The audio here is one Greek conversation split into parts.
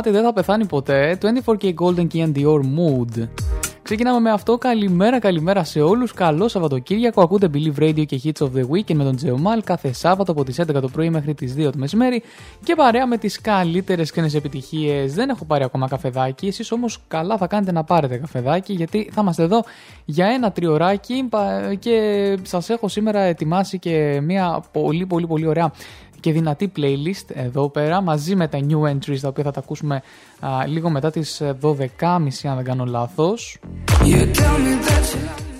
κομμάτι δεν θα πεθάνει ποτέ. 24K Golden Key and Dior Mood. Ξεκινάμε με αυτό. Καλημέρα, καλημέρα σε όλους. Καλό Σαββατοκύριακο. Ακούτε Believe Radio και Hits of the Weekend με τον Τζεωμάλ κάθε Σάββατο από τις 11 το πρωί μέχρι τις 2 το μεσημέρι. Και παρέα με τις καλύτερες ξένες επιτυχίες. Δεν έχω πάρει ακόμα καφεδάκι. Εσείς όμως καλά θα κάνετε να πάρετε καφεδάκι γιατί θα είμαστε εδώ για ένα τριωράκι. πα- Και σας έχω σήμερα ετοιμάσει και μια πολύ πολύ πολύ ωραία και δυνατή playlist εδώ πέρα μαζί με τα new entries τα οποία θα τα ακούσουμε α, λίγο μετά τις ε, 12.30 αν δεν κάνω λάθος.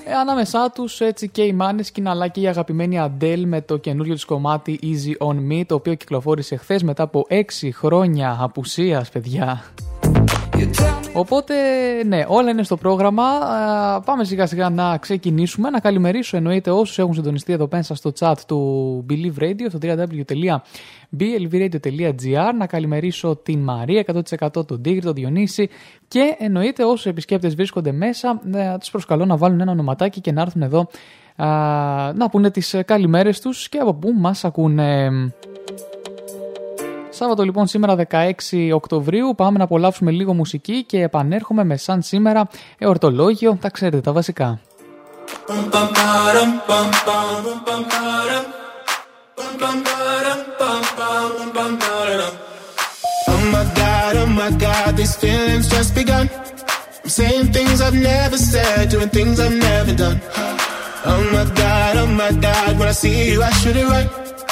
Ε, ανάμεσά τους έτσι και οι Maneskin αλλά και η αγαπημένη Adele με το καινούριο της κομμάτι Easy On Me το οποίο κυκλοφόρησε χθες μετά από 6 χρόνια απουσίας παιδιά. Οπότε, ναι, όλα είναι στο πρόγραμμα. Α, πάμε σιγά σιγά να ξεκινήσουμε. Να καλημερίσω εννοείται όσους έχουν συντονιστεί εδώ πέρα στο chat του Believe Radio στο www.blvradio.gr. Να καλημερίσω την Μαρία 100% τον Τίγρη, τον Διονύση και εννοείται όσους επισκέπτες βρίσκονται μέσα. Να τους προσκαλώ να βάλουν ένα ονοματάκι και να έρθουν εδώ α, να πούνε τις καλημέρες τους και από πού μας ακούνε. Σάββατο λοιπόν σήμερα 16 Οκτωβρίου πάμε να απολαύσουμε λίγο μουσική και επανέρχομαι με σαν σήμερα εορτολόγιο, τα ξέρετε τα βασικά. Oh my god, oh my god, these feelings just begun. I'm saying things I've never said, doing things I've never done. Oh my god, oh my god, when I see you, I should it right.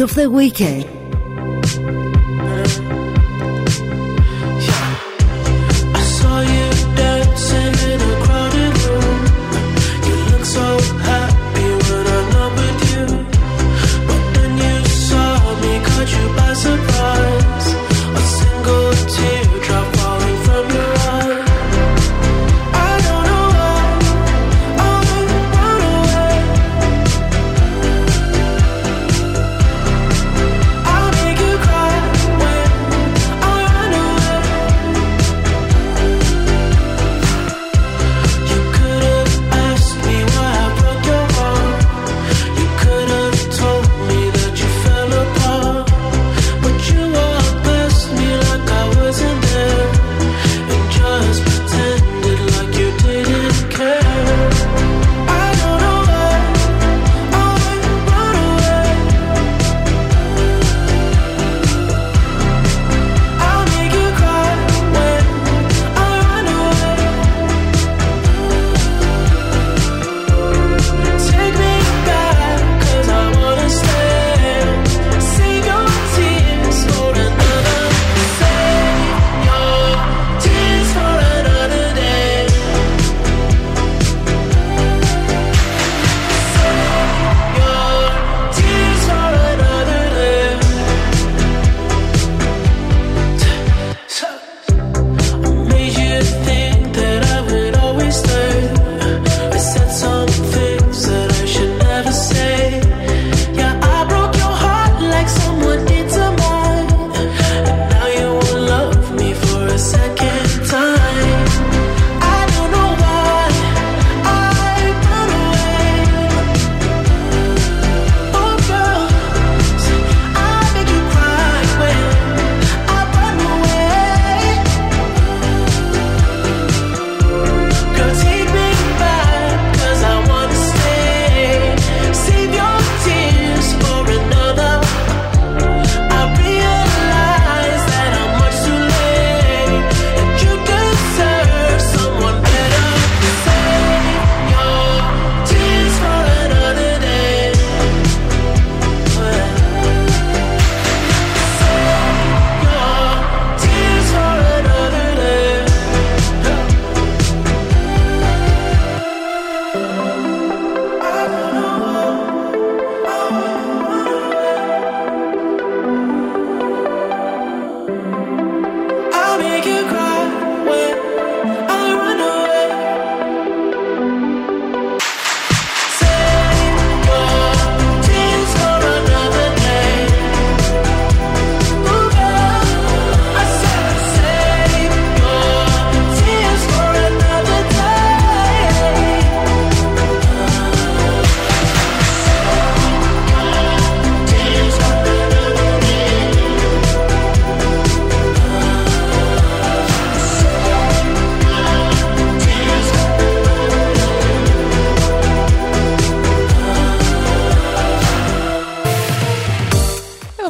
of the weekend.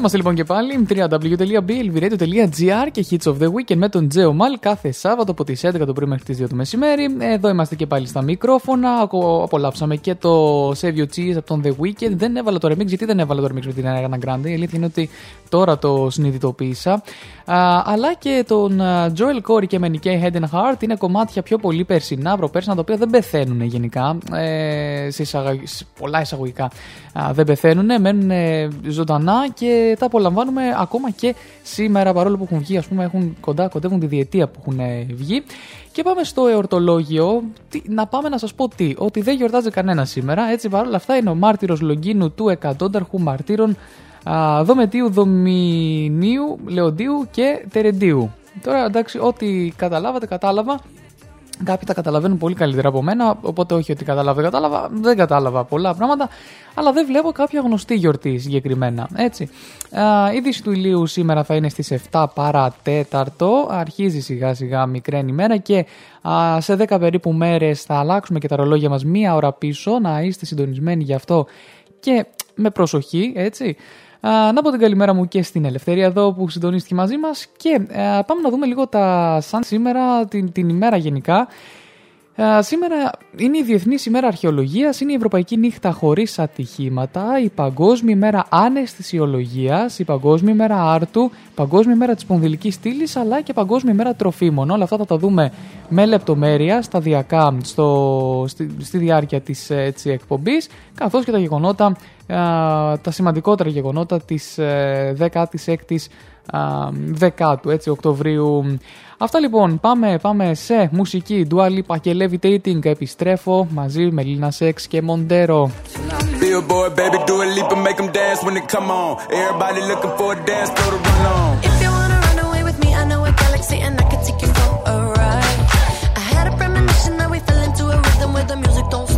Είμαστε λοιπόν και πάλι www.blvradio.gr και Hits of the Weekend με τον Τζέο Μαλ κάθε Σάββατο από τις 11 το πρωί μέχρι τις 2 το μεσημέρι. Εδώ είμαστε και πάλι στα μικρόφωνα. Απολαύσαμε και το Save Your Cheese από τον The Weekend. Δεν έβαλα το remix, γιατί δεν έβαλα το remix με την Ariana Grande. Η αλήθεια είναι ότι τώρα το συνειδητοποίησα. Α, αλλά και τον Joel Corey και Menike Head and Heart είναι κομμάτια πιο πολύ περσινά, προπέρσινα, τα οποία δεν πεθαίνουν γενικά. Ε, σε, εισαγω... σε πολλά εισαγωγικά α, δεν πεθαίνουν, μένουν ζωντανά και τα απολαμβάνουμε ακόμα και σήμερα παρόλο που έχουν βγει, ας πούμε, έχουν κοντά, κοντεύουν τη διετία που έχουν βγει. Και πάμε στο εορτολόγιο. Τι, να πάμε να σας πω τι. Ότι δεν γιορτάζει κανένα σήμερα. Έτσι παρόλα αυτά είναι ο μάρτυρος Λογίνου του εκατόνταρχου μαρτύρων α, Δομετίου, Δομηνίου, Λεοντίου και Τερεντίου. Τώρα εντάξει, ό,τι καταλάβατε, κατάλαβα. Κάποιοι τα καταλαβαίνουν πολύ καλύτερα από μένα, οπότε όχι ότι κατάλαβα, κατάλαβα, δεν κατάλαβα πολλά πράγματα, αλλά δεν βλέπω κάποια γνωστή γιορτή συγκεκριμένα. Έτσι. Η είδηση του ηλίου σήμερα θα είναι στις 7 παρατέταρτο, αρχίζει σιγά σιγά μικραίνει ημέρα και α, σε 10 περίπου μέρες θα αλλάξουμε και τα ρολόγια μας μία ώρα πίσω, να είστε συντονισμένοι γι' αυτό και με προσοχή, έτσι. Να πω την καλημέρα μου και στην Ελευθερία εδώ που συντονίστηκε μαζί μας και πάμε να δούμε λίγο τα σαν σήμερα, την, την ημέρα γενικά. Σήμερα είναι η Διεθνής ημέρα Αρχαιολογίας, είναι η Ευρωπαϊκή Νύχτα χωρίς ατυχήματα, η Παγκόσμια ημέρα Αναισθησιολογία, η Παγκόσμια ημέρα Άρτου, η Παγκόσμια ημέρα της Πονδυλικής Στήλης αλλά και Παγκόσμια ημέρα Τροφίμων. Όλα αυτά θα τα δούμε με λεπτομέρεια σταδιακά στο, στη, στη διάρκεια της εκπομπής, καθώς και τα γεγονότα τα σημαντικότερα γεγονότα της 16ης ε, δεκάτου, έτσι, Οκτωβρίου. Αυτά λοιπόν, πάμε, πάμε σε μουσική Dua Lipa και Levitating. Επιστρέφω μαζί με Lina Sex και Montero. Billboard, baby, do a leap and make them dance when it come on. Everybody looking for a dance, throw the run on. If you wanna run away with me, I know a galaxy and I can take you for a ride. I had a premonition that we fell into a rhythm where the music don't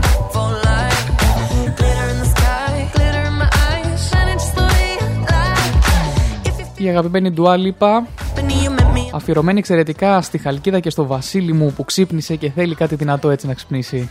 Η αγαπημένη Dua Lipa, feel me, you met me. αφιερωμένη εξαιρετικά στη Χαλκίδα και στο Βασίλη μου που ξύπνησε και θέλει κάτι δυνατό έτσι να ξυπνήσει.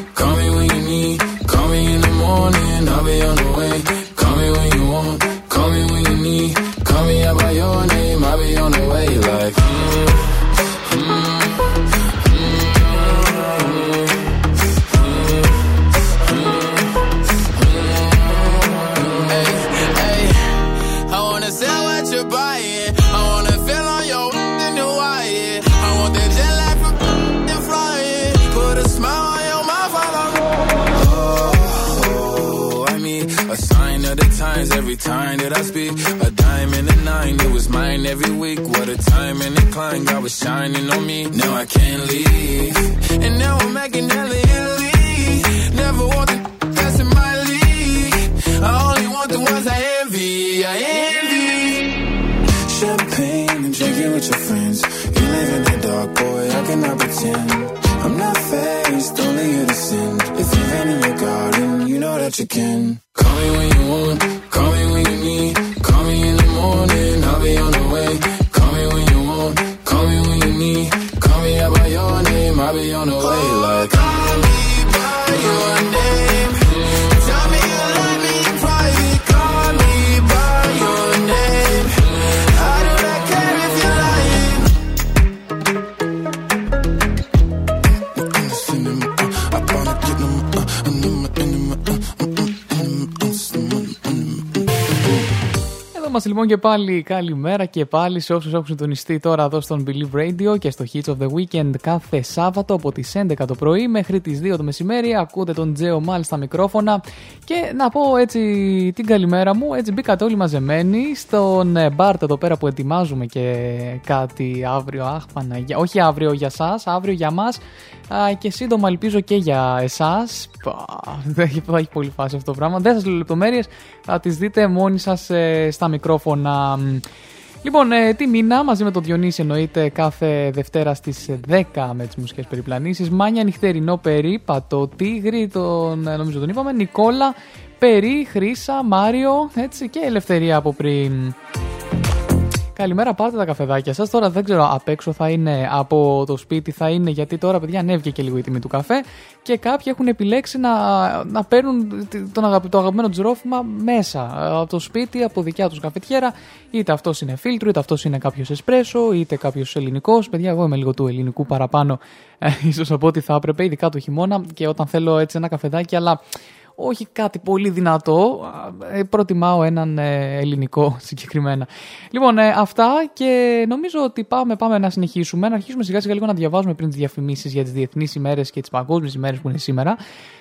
και πάλι καλημέρα και πάλι σε όσους έχουν συντονιστεί τώρα εδώ στον Believe Radio και στο Hits of the Weekend κάθε Σάββατο από τις 11 το πρωί μέχρι τις 2 το μεσημέρι. Ακούτε τον Τζέο Μάλ στα μικρόφωνα και να πω έτσι την καλημέρα μου. Έτσι μπήκατε όλοι μαζεμένοι στον ε, μπάρτ εδώ πέρα που ετοιμάζουμε και κάτι αύριο. Αχ, Παναγία. Όχι αύριο για σας, αύριο για μας Α, και σύντομα ελπίζω και για εσάς. Δεν έχει, θα έχει πολύ φάση αυτό το πράγμα. Δεν σας λέω λεπτομέρειες. Θα τις δείτε μόνοι σας στα μικρόφωνα. Λοιπόν, ε, τι μήνα μαζί με τον Διονύση εννοείται κάθε Δευτέρα στις 10 με τις μουσικές περιπλανήσεις. Μάνια νυχτερινό περίπατο, Τίγρη, τον, ε, νομίζω τον είπαμε, Νικόλα, Περί, Χρύσα, Μάριο, έτσι και Ελευθερία από πριν. Καλημέρα, πάτε τα καφεδάκια σας. Τώρα δεν ξέρω απ' έξω θα είναι από το σπίτι, θα είναι γιατί τώρα, παιδιά, ανέβηκε και λίγο η τιμή του καφέ και κάποιοι έχουν επιλέξει να, να παίρνουν τον αγαπη, το αγαπημένο τους ρόφημα μέσα από το σπίτι, από δικιά τους καφετιέρα. Είτε αυτός είναι φίλτρο, είτε αυτός είναι κάποιος εσπρέσο, είτε κάποιος ελληνικός. Παιδιά, εγώ είμαι λίγο του ελληνικού παραπάνω, ε, ίσως από ό,τι θα έπρεπε, ειδικά το χειμώνα και όταν θέλω έτσι ένα καφεδάκι, αλλά όχι κάτι πολύ δυνατό. Ε, προτιμάω έναν ε, ελληνικό συγκεκριμένα. Λοιπόν, ε, αυτά και νομίζω ότι πάμε, πάμε να συνεχίσουμε. Να αρχίσουμε σιγά σιγά λίγο να διαβάζουμε πριν τις διαφημίσεις για τις διεθνείς ημέρες και τις παγκόσμιες ημέρες που είναι σήμερα.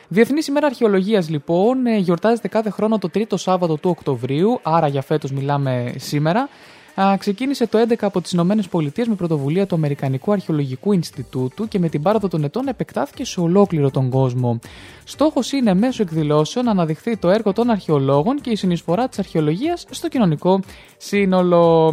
Διεθνής ημέρα αρχαιολογίας, λοιπόν, ε, γιορτάζεται κάθε χρόνο το τρίτο Σάββατο του Οκτωβρίου, άρα για φέτος μιλάμε σήμερα. Α, ξεκίνησε το 11 από τις Ηνωμένες Πολιτείες με πρωτοβουλία του Αμερικανικού Αρχαιολογικού Ινστιτούτου και με την πάροδο των ετών επεκτάθηκε σε ολόκληρο τον κόσμο. Στόχος είναι μέσω εκδηλώσεων να αναδειχθεί το έργο των αρχαιολόγων και η συνεισφορά της αρχαιολογίας στο κοινωνικό σύνολο.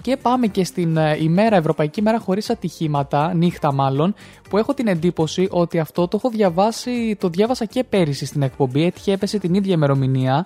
Και πάμε και στην ε, ημέρα, Ευρωπαϊκή Μέρα χωρίς ατυχήματα, νύχτα μάλλον, που έχω την εντύπωση ότι αυτό το έχω διαβάσει, το διάβασα και πέρυσι στην εκπομπή, έτυχε έπεσε την ίδια ημερομηνία.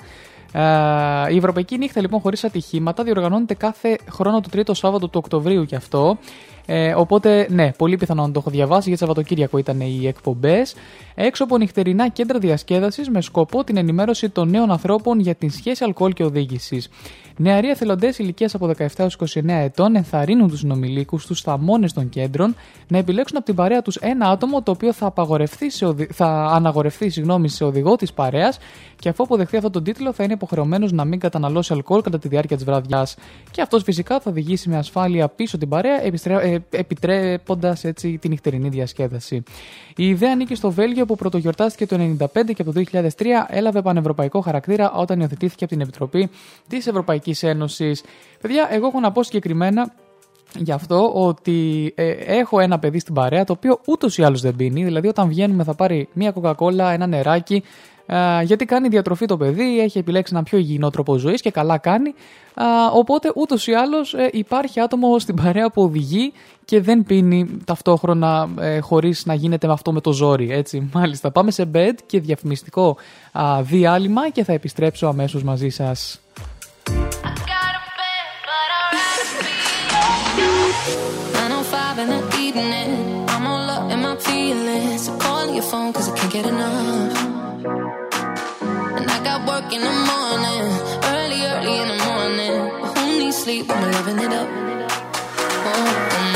Ε, η Ευρωπαϊκή Νύχτα λοιπόν χωρίς ατυχήματα διοργανώνεται κάθε χρόνο το τρίτο Σάββατο του Οκτωβρίου και αυτό. Ε, οπότε, ναι, πολύ πιθανόν το έχω διαβάσει γιατί Σαββατοκύριακο ήταν οι εκπομπές. Έξω από νυχτερινά κέντρα διασκέδασης με σκοπό την ενημέρωση των νέων ανθρώπων για την σχέση αλκοόλ και οδήγησης. Νεαροί εθελοντές ηλικίας από 17 έως 29 ετών ενθαρρύνουν τους συνομιλίκους τους θαμώνε των κέντρων να επιλέξουν από την παρέα τους ένα άτομο το οποίο θα, απαγορευτεί σε οδη... θα αναγορευτεί συγγνώμη, σε οδηγό της παρέας και αφού αποδεχθεί αυτόν τον τίτλο θα είναι υποχρεωμένος να μην καταναλώσει αλκοόλ κατά τη διάρκεια της βραδιάς. Και αυτός φυσικά θα οδηγήσει με ασφάλεια πίσω την παρέα, ε, επιτρέποντας έτσι τη νυχτερινή διασκέδαση. Η ιδέα ανήκει στο Βέλγιο που πρωτογιορτάστηκε το 1995 και από το 2003 έλαβε πανευρωπαϊκό χαρακτήρα όταν υιοθετήθηκε από την Επιτροπή της Ευρωπαϊκής Ένωσης. Παιδιά, εγώ έχω να πω συγκεκριμένα γι' αυτό ότι ε, έχω ένα παιδί στην παρέα το οποίο ούτως ή άλλως δεν πίνει. Δηλαδή, όταν βγαίνουμε, θα πάρει μία κοκακόλα, ένα νεράκι, γιατί κάνει διατροφή το παιδί, έχει επιλέξει ένα πιο υγιεινό τρόπο ζωής και καλά κάνει. Οπότε ούτως ή άλλως ε, υπάρχει άτομο στην παρέα που οδηγεί και δεν πίνει ταυτόχρονα ε, χωρίς να γίνεται με αυτό με το ζόρι. Έτσι, μάλιστα. Πάμε σε bed και διαφημιστικό διάλειμμα και θα επιστρέψω αμέσως μαζί σας. in And I got work in the morning, early, early in the morning. But who needs sleep when we're loving it up? Oh,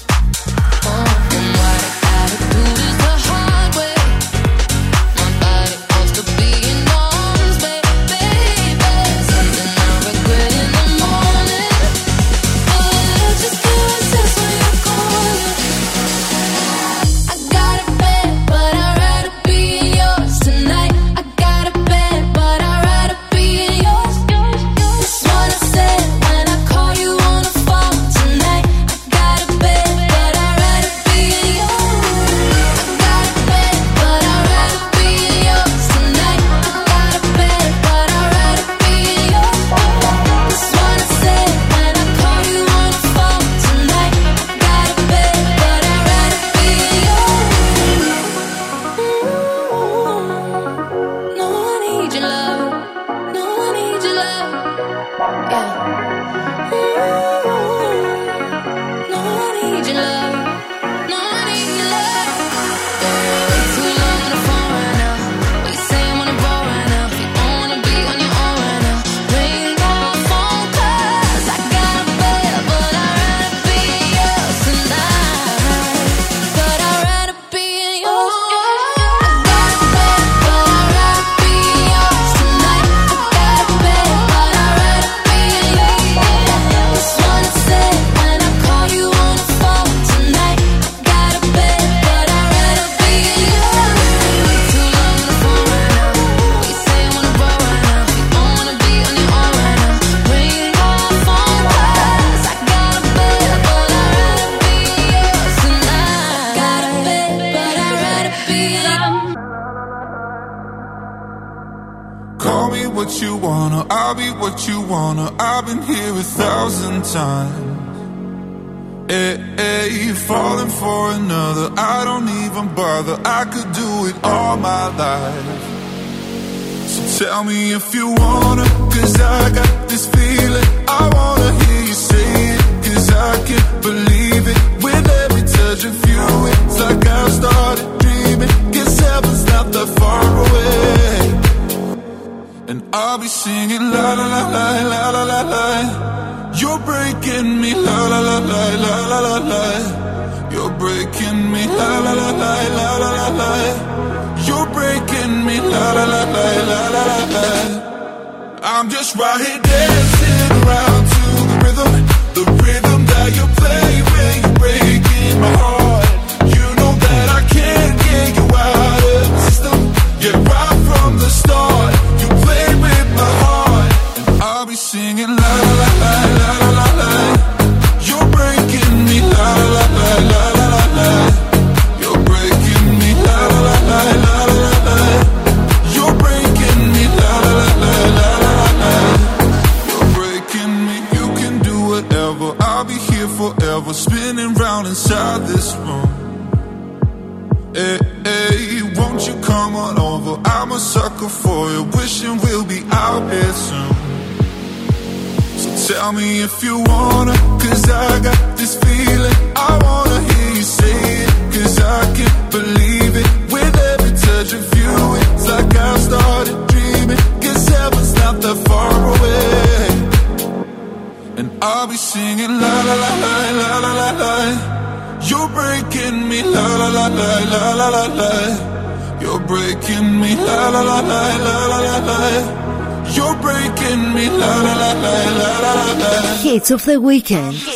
Of the weekend.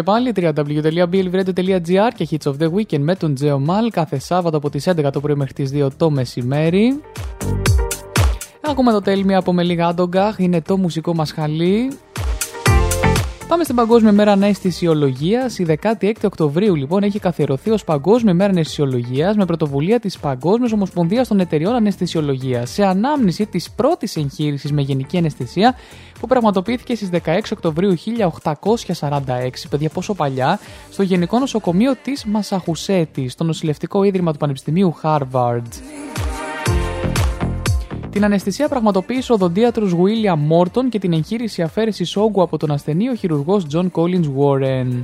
Και πάλι www.blvradio.gr και Hits of the Weekend με τον Τζέο Μαλ κάθε Σάββατο από τις 11 το πρωί μέχρι τις 2 το μεσημέρι. Ακούμε το τέλμια από με λίγα άντογκαχ, είναι το μουσικό μας χαλί. Πάμε στην Παγκόσμια Μέρα Αναισθησιολογίας. Η 16η Οκτωβρίου, λοιπόν, έχει καθιερωθεί ως Παγκόσμια Μέρα Αναισθησιολογίας με πρωτοβουλία της Παγκόσμιας Ομοσπονδίας των Εταιριών Αναισθησιολογίας σε ανάμνηση της πρώτης εγχείρησης με γενική αναισθησία που πραγματοποιήθηκε στις 16 Οκτωβρίου 1846, παιδιά πόσο παλιά, στο Γενικό Νοσοκομείο της Μασαχουσέτης, στο Νοσηλευτικό Ίδρυμα του Πανεπιστημίου Harvard. Την αναισθησία πραγματοποίησε ο οδοντίατρο William Μόρτον και την εγχείρηση αφαίρεση όγκου από τον ασθενή ο χειρουργός John Collins Warren.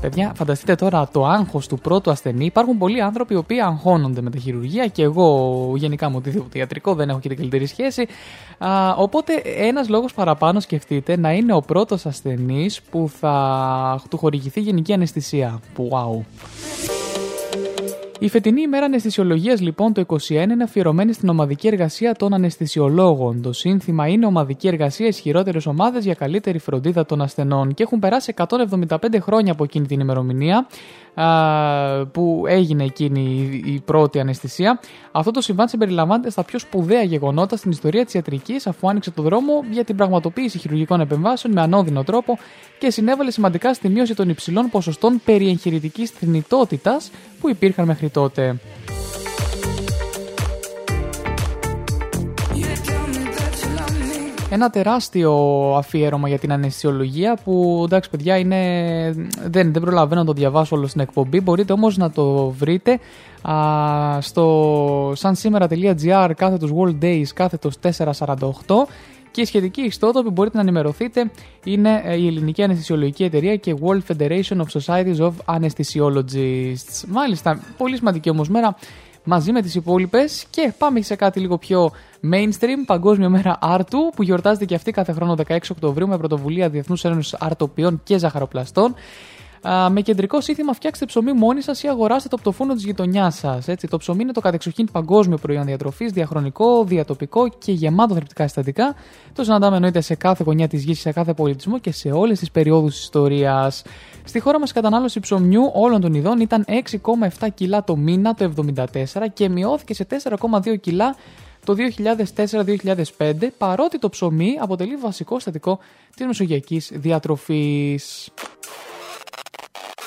Παιδιά, φανταστείτε τώρα το άγχος του πρώτου ασθενή. Υπάρχουν πολλοί άνθρωποι οι οποίοι αγχώνονται με τα χειρουργία και εγώ γενικά με οτιδήποτε ιατρικό δεν έχω και την καλύτερη σχέση. Α, οπότε ένας λόγος παραπάνω σκεφτείτε να είναι ο πρώτος ασθενής που θα του χορηγηθεί γενική αναισθησία. Wow. Η φετινή ημέρα αναισθησιολογίας λοιπόν το 21 είναι αφιερωμένη στην ομαδική εργασία των αναισθησιολόγων. Το σύνθημα είναι ομαδική εργασία ισχυρότερες ομάδες για καλύτερη φροντίδα των ασθενών. Και έχουν περάσει 175 χρόνια από εκείνη την ημερομηνία α, που έγινε εκείνη η, η πρώτη αναισθησία. Αυτό το συμβάν συμπεριλαμβάνεται στα πιο σπουδαία γεγονότα στην ιστορία της ιατρικής, αφού άνοιξε το δρόμο για την πραγματοποίηση χειρουργικών επεμβάσεων με ανώδυνο τρόπο και συνέβαλε σημαντικά στη μείωση των υψηλών ποσοστών περιεγχειρητικής θνητότητας που υπήρχαν μέχρι τότε. Ένα τεράστιο αφιέρωμα για την αναισθησιολογία που εντάξει παιδιά είναι, δεν, δεν προλαβαίνω να το διαβάσω όλο στην εκπομπή. Μπορείτε όμως να το βρείτε α, στο sansimera.gr κάθετος World Days κάθετος 448 και η σχετική ιστότοπη μπορείτε να ενημερωθείτε είναι ε, η Ελληνική Αναισθησιολογική Εταιρεία και World Federation of Societies of Anesthesiologists. Μάλιστα, πολύ σημαντική όμως μέρα μαζί με τις υπόλοιπες και πάμε σε κάτι λίγο πιο mainstream, Παγκόσμια Μέρα Άρτου που γιορτάζεται και αυτή κάθε χρόνο 16 Οκτωβρίου με πρωτοβουλία Διεθνούς Ένωσης Αρτοπιών και Ζαχαροπλαστών. Α, με κεντρικό σύνθημα φτιάξτε ψωμί μόνοι σας ή αγοράστε το από το φούρνο της γειτονιάς σας. Το ψωμί είναι το κατεξοχήν παγκόσμιο προϊόν διατροφής, διαχρονικό, διατοπικό και γεμάτο θρεπτικά συστατικά. Το συναντάμε εννοείται σε κάθε γωνιά της γης, σε κάθε πολιτισμό και σε όλες τις περιόδους της ιστορίας. Στη χώρα μας η κατανάλωση ψωμιού όλων των ειδών ήταν 6,7 κιλά το μήνα το 1974 και μειώθηκε σε 4,2 κιλά το 2004-2005, παρότι το ψωμί αποτελεί βασικό συστατικό της μεσογειακής διατροφής.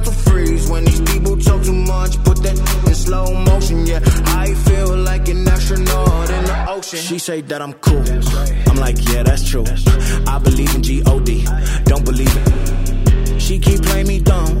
mental freeze. When these people talk too much, put that in slow motion. Yeah, I feel like an astronaut in the ocean. She say that I'm cool. I'm like, yeah, that's true. I believe in G-O-D. Don't believe it. She keep playing me dumb.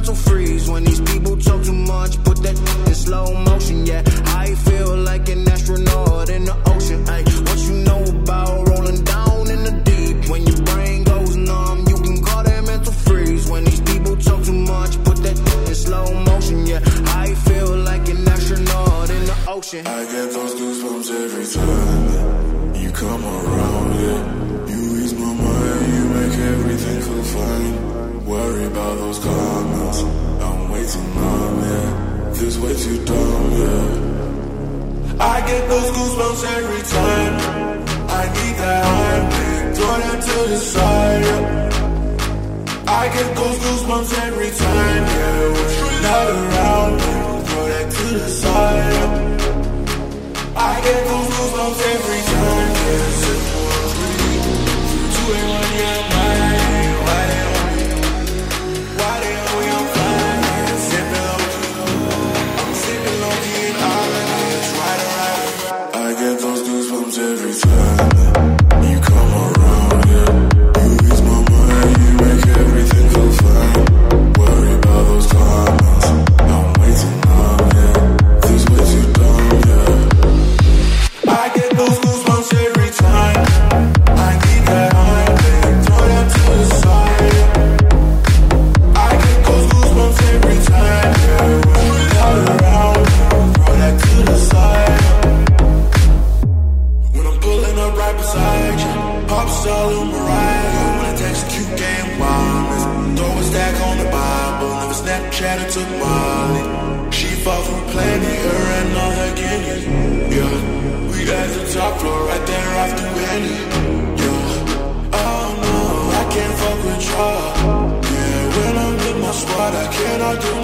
Mental freeze. When these people talk too much, put that in slow motion. Yeah, I feel like an astronaut in the ocean. Ay, what you know about rolling down in the deep? When your brain goes numb, you can call that mental freeze. When these people talk too much, put that in slow motion. Yeah, I feel like an astronaut in the ocean. I get those goosebumps every time you come around. Yeah, fine. Worry about those comments, I'm way too numb. Yeah, this way too dumb. Yeah, I get those goosebumps every time. I need that high, throw that to the side. Yeah. I get those goosebumps every time. i do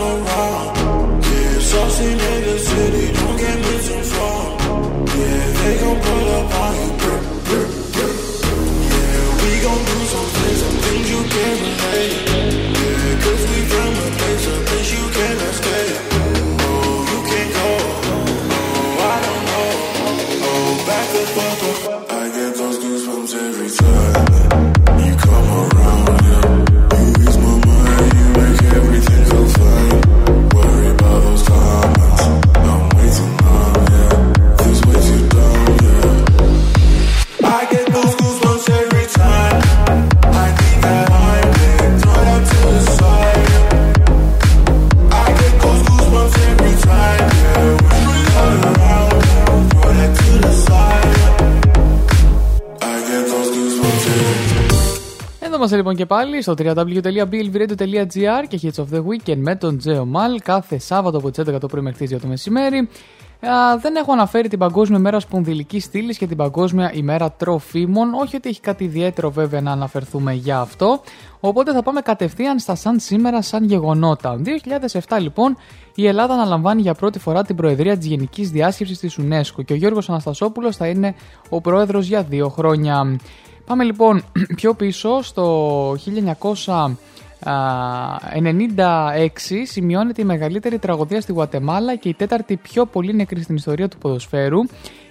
και πάλι στο www.billvradio.gr και Hits of the Weekend με τον Τζέο Μαλ κάθε Σάββατο από τις 11 το πρωί μέχρι τις 2 το μεσημέρι. Α, δεν έχω αναφέρει την Παγκόσμια ημέρα σπονδυλικής στήλης και την Παγκόσμια ημέρα τροφίμων. Όχι ότι έχει κάτι ιδιαίτερο βέβαια να αναφερθούμε για αυτό. Οπότε θα πάμε κατευθείαν στα σαν σήμερα, σαν γεγονότα. 2007 λοιπόν η Ελλάδα αναλαμβάνει για πρώτη φορά την Προεδρία της Γενικής Διάσκεψης της UNESCO και ο Γιώργος Αναστασόπουλος θα είναι ο πρόεδρος για δύο χρόνια. Πάμε λοιπόν πιο πίσω στο 1996 σημειώνεται η μεγαλύτερη τραγωδία στη Γουατεμάλα και η τέταρτη πιο πολύ νεκρή στην ιστορία του ποδοσφαίρου.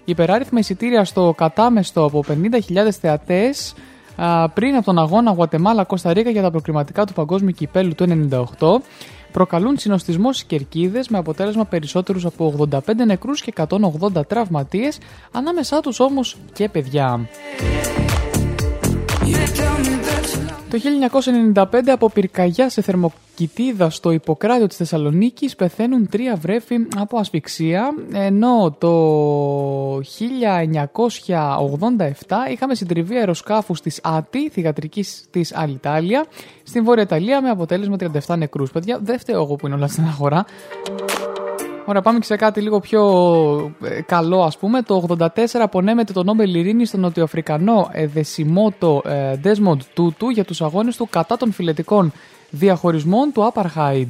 Υπεράριθμα εισιτήρια στο κατάμεστο από 50.000 θεατές α, πριν από τον αγώνα Γουατεμάλα-Κωνσταντίνα για τα προκριματικά του Παγκόσμιου Κυπέλου του 1998 προκαλούν συνοστισμό στις κερκίδες με αποτέλεσμα περισσότερους από 85 νεκρούς και 180 τραυματίες, ανάμεσά τους όμως και παιδιά. Το Το 1995 από πυρκαγιά σε θερμοκοιτίδα στο Ιπποκράτιο της Θεσσαλονίκης πεθαίνουν τρία βρέφη από ασφυξία ενώ το 1987 είχαμε συντριβή αεροσκάφους της ΑΤΗ, θηγατρικής της Αλιτάλια στην Βόρεια Ιταλία με αποτέλεσμα 37 νεκρούς. Παιδιά, δεν φταίω εγώ που είναι όλα στην αγορά. Ωραία, πάμε και σε κάτι λίγο πιο ε, καλό, ας πούμε. Το 84 απονέμεται το Νόμπελ Ειρήνης στον Νοτιοαφρικανό ε, Δεσιμότο ε, Desmond Tutu για τους αγώνες του κατά των φιλετικών διαχωρισμών του Apartheid.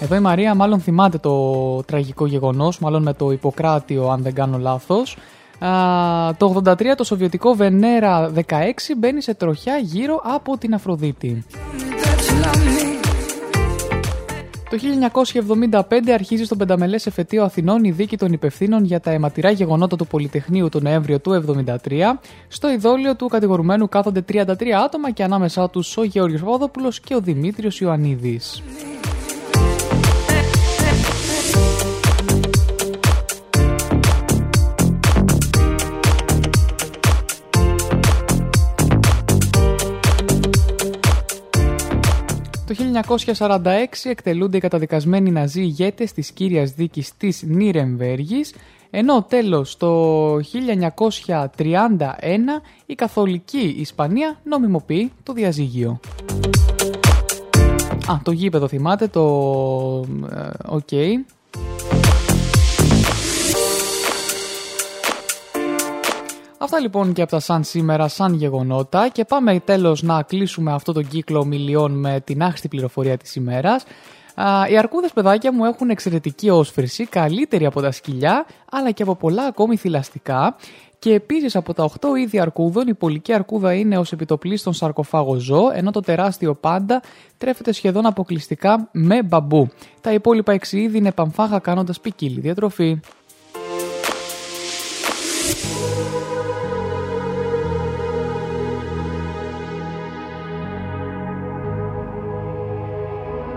Εδώ η Μαρία μάλλον θυμάται το τραγικό γεγονός, μάλλον με το Ιπποκράτιο αν δεν κάνω λάθος. Α, το 83 το σοβιετικό Βενέρα 16 μπαίνει σε τροχιά γύρω από την Αφροδίτη. Το 1975 αρχίζει στον πενταμελές εφετείο Αθηνών η δίκη των υπευθύνων για τα αιματηρά γεγονότα του Πολυτεχνείου τον Νοέμβριο του 1973. Στο ειδόλιο του κατηγορουμένου κάθονται 33 άτομα και ανάμεσά τους ο Γεώργιος Παπαδόπουλος και ο Δημήτριος Ιωαννίδης. Το 1946 εκτελούνται οι καταδικασμένοι ναζί ηγέτες της κύριας δίκης της Νίρεμβέργης, ενώ τέλος το 1931 η καθολική Ισπανία νομιμοποιεί το διαζύγιο. Α, το γήπεδο θυμάται, το... ε, Οκ. Αυτά λοιπόν και από τα σαν σήμερα, σαν γεγονότα και πάμε τέλος να κλείσουμε αυτό το κύκλο ομιλιών με την άχρηστη πληροφορία της ημέρας. Α, οι αρκούδες παιδάκια μου έχουν εξαιρετική όσφρηση, καλύτερη από τα σκυλιά, αλλά και από πολλά ακόμη θηλαστικά. Και επίσης από τα 8 είδη αρκούδων, η πολική αρκούδα είναι ως επιτοπλίστων σαρκοφάγο ζώο, ενώ το τεράστιο πάντα τρέφεται σχεδόν αποκλειστικά με μπαμπού. Τα υπόλοιπα 6 είδη είναι παμφάγα κάνοντας ποικίλη διατροφή.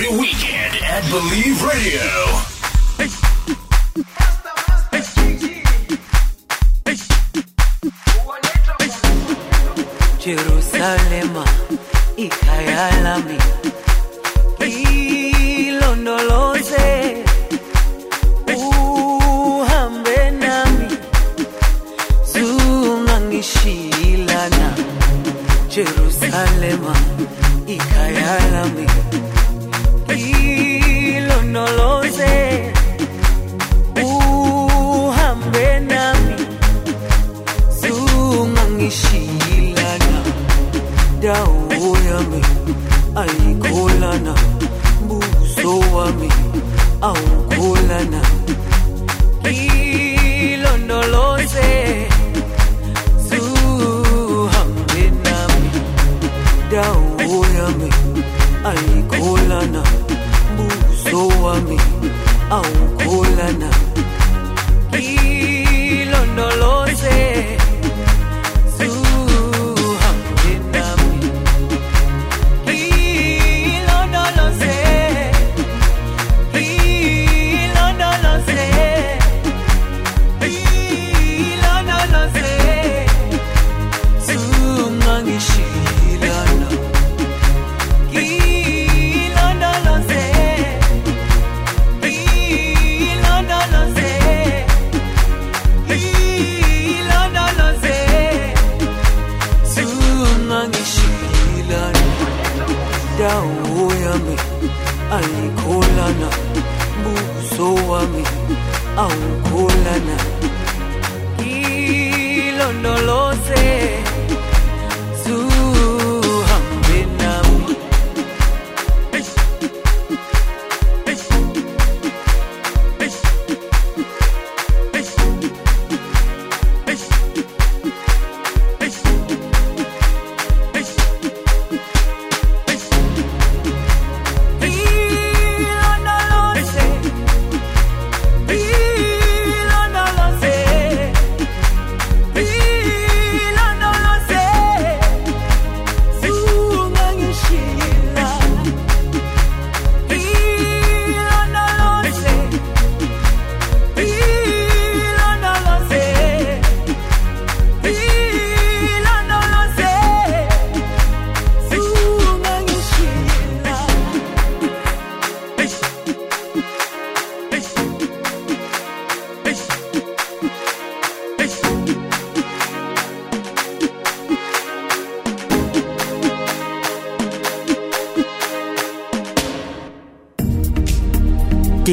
every weekend at Believe Radio. Jerusalem, ikayalami ilondoloze uhambe nami zungangishilana Jerusalem, ikayalami dawo yami ayikholana buso wami awukholana. Ilondoloze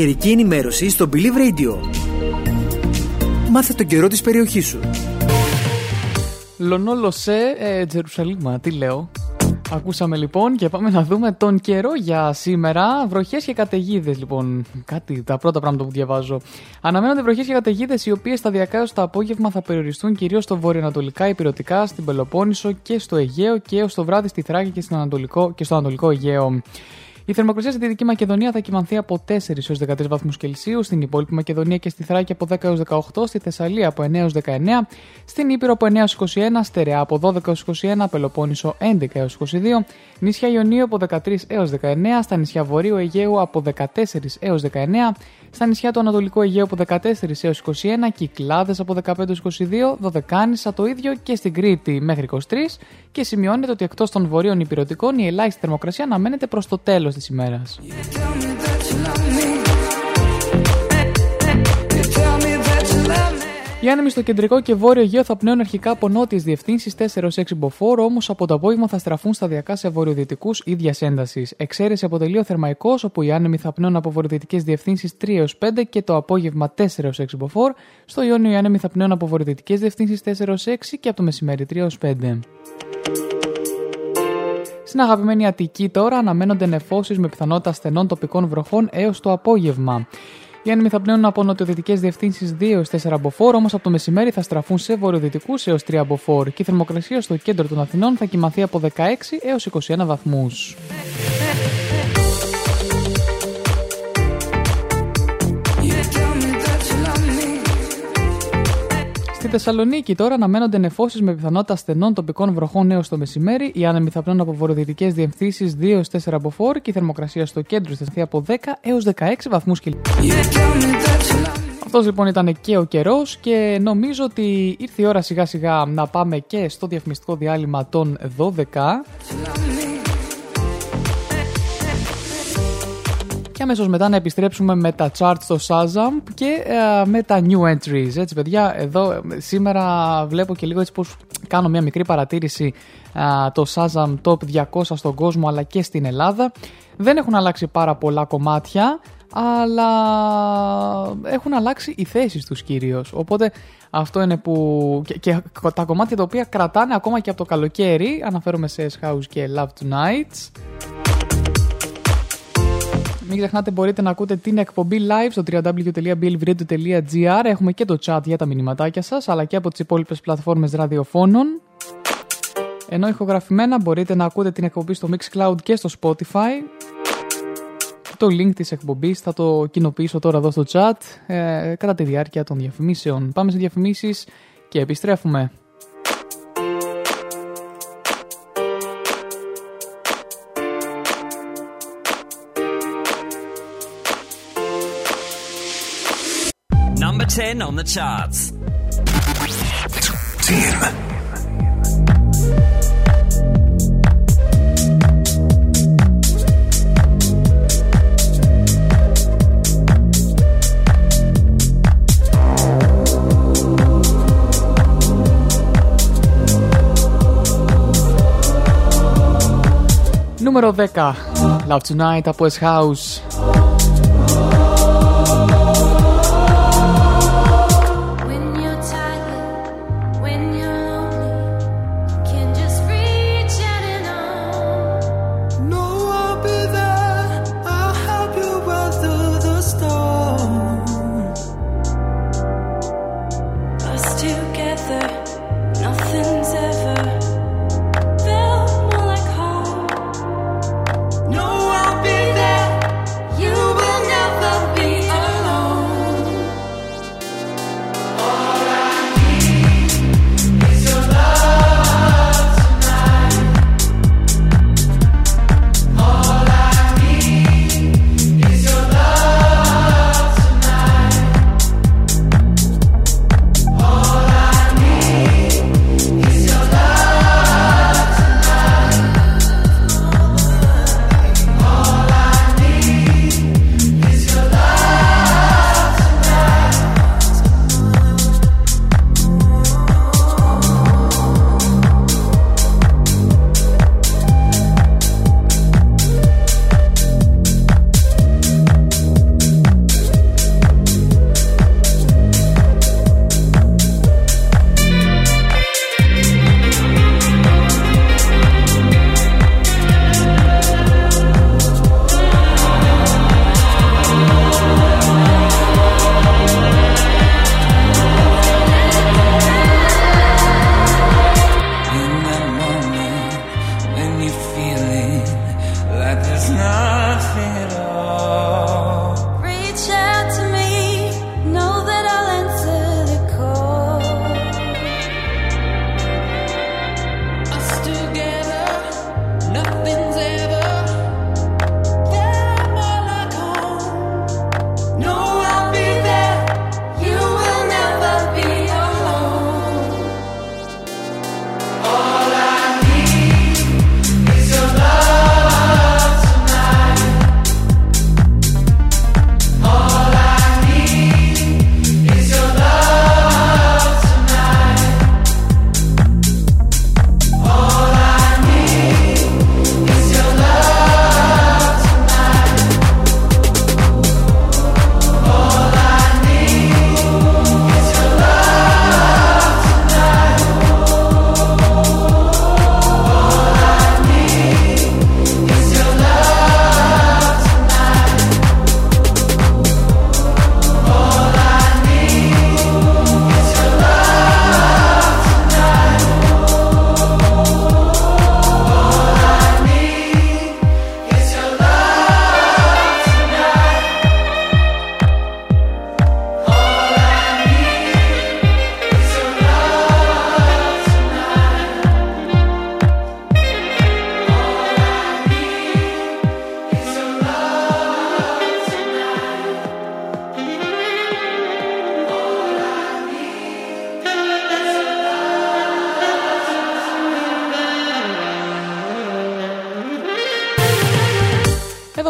Καιρική ενημέρωση στο Believe Radio. Μάθε τον καιρό της περιοχής σου. Λονόλο σε ε, Τζερουσαλήμα, τι λέω. Ακούσαμε λοιπόν και πάμε να δούμε τον καιρό για σήμερα. Βροχές και καταιγίδες, λοιπόν. Κάτι, τα πρώτα πράγματα που διαβάζω. Αναμένονται βροχές και καταιγίδες, οι οποίες σταδιακά έως το απόγευμα θα περιοριστούν κυρίως στο βορειοανατολικά, υπηρετικά, στην Πελοπόννησο και στο Αιγαίο και έως το βράδυ στη Θράκη και, στην Ανατολικό, και στο Ανατολικό Αιγαίο. Η θερμοκρασία στη Δυτική Μακεδονία θα κοιμανθεί από 4 έως 13 βαθμούς Κελσίου, στην υπόλοιπη Μακεδονία και στη Θράκη από 10 έως 18, στη Θεσσαλία από 9 έως 19, στην Ήπειρο από 9 έως 21, Στερεά από 12 έως 21, Πελοπόννησο 11 έως 22, νησιά Ιωνίου από 13 έως 19, στα νησιά Βορείου Αιγαίου από 14 έως 19, στα νησιά του Ανατολικού Αιγαίου από 14 έως 21, Κυκλάδες από 15 έως 22, Δωδεκάνησα το ίδιο και στην Κρήτη μέχρι 23 και σημειώνεται ότι εκτός των βορείων υπηρετικών η ελάχιστη θερμοκρασία αναμένεται προς το τέλος της ημέρας. Οι άνεμοι στο κεντρικό και βόρειο Αιγαίο θα πνέουν αρχικά από νότιες διευθύνσεις 4 6 μποφόρ, όμως από το απόγευμα θα στραφούν σταδιακά σε βορειοδυτικούς ίδιας έντασης. Εξαίρεση αποτελεί ο Θερμαϊκό, όπου οι άνεμοι θα πνέουν από βορειοδυτικές διευθύνσεις 3 5 και το απόγευμα 4 6 μποφόρ. Στο Ιόνιο οι άνεμοι θα πνέουν από βορειοδυτικές διευθύνσεις 4 6 και από το μεσημέρι 3 5. Στην αγαπημένη Αττική τώρα αναμένονται νεφώσεις με πιθανότητα στενών τοπικών βροχών έως το απόγευμα. Οι άνεμοι θα πνέουν από νοτιοδυτικές διευθύνσεις 2 4 μποφόρ, όμως από το μεσημέρι θα στραφούν σε βορειοδυτικούς έως 3 μποφόρ και η θερμοκρασία στο κέντρο των Αθηνών θα κοιμαθεί από 16 έως 21 βαθμούς. Στη Θεσσαλονίκη τώρα αναμένονται νεφώσεις με πιθανότητα στενών τοπικών βροχών έως το μεσημέρι. Οι άνεμοι θα πνέουν από βορειοδυτικές διευθύνσει 2 4 μποφόρ και η θερμοκρασία στο κέντρο θα σταθεί από 10 έως 16 βαθμούς Κελσίου. Αυτός Αυτός λοιπόν ήταν και ο καιρός και νομίζω ότι ήρθε η ώρα σιγά σιγά να πάμε και στο διαφημιστικό διάλειμμα των 12 και αμέσως μετά να επιστρέψουμε με τα charts στο Shazam και ε, με τα new entries. Έτσι παιδιά, εδώ ε, σήμερα βλέπω και λίγο έτσι πως κάνω μια μικρή παρατήρηση α, το Shazam Top 200 στον κόσμο αλλά και στην Ελλάδα. Δεν έχουν αλλάξει πάρα πολλά κομμάτια αλλά έχουν αλλάξει οι θέσεις τους κυρίως. Οπότε αυτό είναι που... Και, και τα κομμάτια τα οποία κρατάνε ακόμα και από το καλοκαίρι, αναφέρομαι σε S-House και Love Tonight. Μην ξεχνάτε μπορείτε να ακούτε την εκπομπή live στο www.blvradio.gr Έχουμε και το chat για τα μηνυματάκια σας αλλά και από τις υπόλοιπες πλατφόρμες ραδιοφώνων ενώ ηχογραφημένα μπορείτε να ακούτε την εκπομπή στο Mixcloud και στο Spotify το link της εκπομπής θα το κοινοποιήσω τώρα εδώ στο chat ε, κατά τη διάρκεια των διαφημίσεων. Πάμε σε διαφημίσεις και επιστρέφουμε. 10 on the charts. Νούμερο 10 Love Tonight από S-House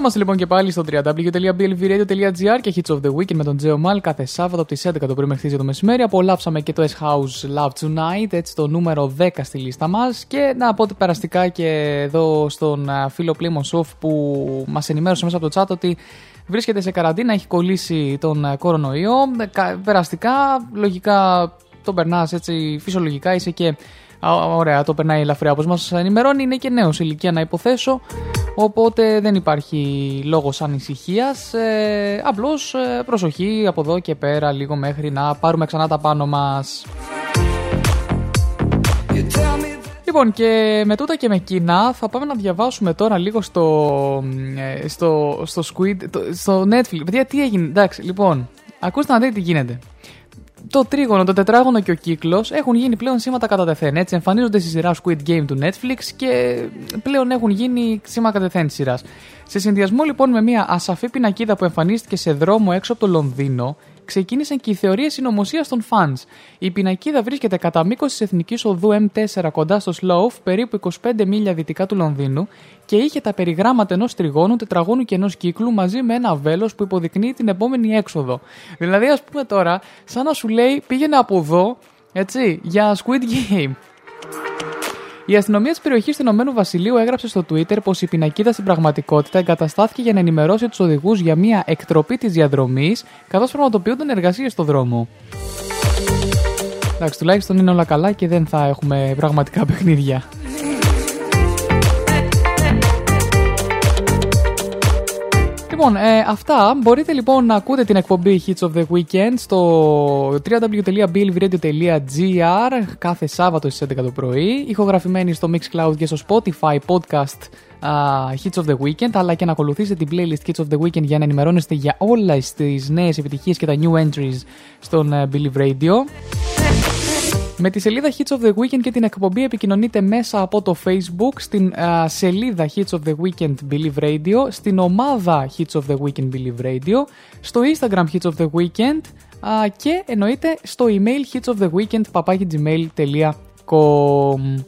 Βρισκόμαστε λοιπόν και πάλι στο www.blvradio.gr και Hits of the Weekend με τον Τζέο Μάλ κάθε Σάββατο από τις 11 το πρωί μέχρι τις 2 το μεσημέρι. Απολαύσαμε και το S-House Love Tonight, έτσι το νούμερο 10 στη λίστα μας. Και να πω ότι περαστικά και εδώ στον α, φίλο Πλήμον Σοφ που μας ενημέρωσε μέσα από το chat ότι βρίσκεται σε καραντίνα, έχει κολλήσει τον α, κορονοϊό. Ε, κα- Περαστικά, λογικά τον περνάς έτσι φυσιολογικά, είσαι και Α, Ωραία, το περνάει ελαφριά όπως μας ενημερώνει. Είναι και νέος ηλικία να υποθέσω. Οπότε δεν υπάρχει λόγος ανησυχίας. Ε, απλώς ε, προσοχή από εδώ και πέρα λίγο μέχρι να πάρουμε ξανά τα πάνω μας. Λοιπόν και με τούτα και με κοινά θα πάμε να διαβάσουμε τώρα λίγο στο, ε, στο, στο Squid, το- στο Netflix. Παιδιά τι έγινε, εντάξει λοιπόν, ακούστε να δείτε τι γίνεται. Το τρίγωνο, το τετράγωνο και ο κύκλος έχουν γίνει πλέον σήματα κατά τεθέν. Έτσι, εμφανίζονται στη σειρά Squid Game του Netflix και πλέον έχουν γίνει σήμα κατά τεθέν της σειράς. Σε συνδυασμό λοιπόν με μια ασαφή πινακίδα που εμφανίστηκε σε δρόμο έξω από το Λονδίνο, ξεκίνησαν και οι θεωρίες συνωμοσίας των fans. Η πινακίδα βρίσκεται κατά μήκος της εθνικής οδού M4 κοντά στο Slough, περίπου 25 μίλια δυτικά του Λονδίνου, και είχε τα περιγράμματα ενός τριγώνου, τετραγώνου και ενός κύκλου μαζί με ένα βέλος που υποδεικνύει την επόμενη έξοδο. Δηλαδή, ας πούμε τώρα, σαν να σου λέει πήγαινε από εδώ, έτσι, για Squid Game. Η αστυνομία της περιοχής του Ηνωμένου Βασιλείου έγραψε στο Twitter πως η πινακίδα στην πραγματικότητα εγκαταστάθηκε για να ενημερώσει τους οδηγούς για μια εκτροπή της διαδρομής, καθώς πραγματοποιούνταν εργασίες στο δρόμο. Εντάξει, τουλάχιστον είναι όλα καλά και δεν θα έχουμε πραγματικά παιχνίδια. Λοιπόν, ε, αυτά. Μπορείτε λοιπόν να ακούτε την εκπομπή Hits of the Weekend στο www.billvradio.gr κάθε Σάββατο στις 11 το πρωί. Ηχογραφημένη στο Mixcloud και στο Spotify podcast α, Hits of the Weekend, αλλά και να ακολουθήσετε την playlist Hits of the Weekend για να ενημερώνεστε για όλες τις νέες επιτυχίες και τα new entries στον ε, Billy Radio. Με τη σελίδα Hits of the Weekend και την εκπομπή επικοινωνείτε μέσα από το Facebook, στην σελίδα Hits of the Weekend Believe Radio, στην ομάδα Hits of the Weekend Believe Radio, στο Instagram Hits of the Weekend και εννοείται στο email Hits of the Weekend papagigmail.com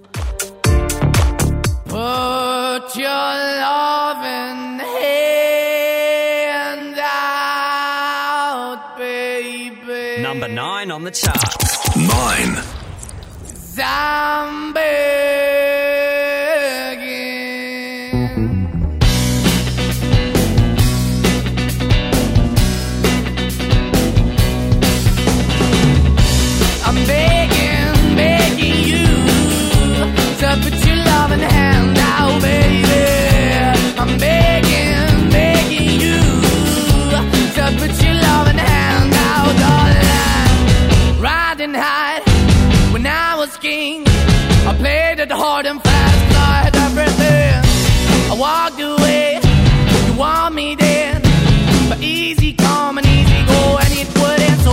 Put your love in hand out, baby. Number 9 on the chart. 9. Zombie.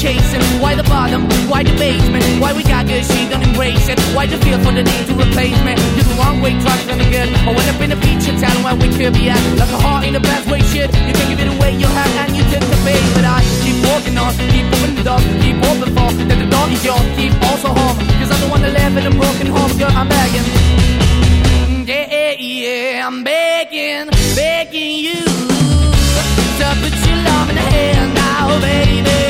chasing, why the bottom, why the basement, why we got good, she don't embrace it. Why the feel for the need to replace me? You're the wrong way, trying to good. I went up in a feature town where we could be at. Like a heart in the best way, shit. You can give it away, you have, and you took the bait. But I keep walking on, keep opening the door, keep open for that the door is yours, keep also home. Cause I'm the one that live in a broken home, girl, I'm begging. Yeah, yeah, I'm begging, begging you to put your love in the hand now, baby.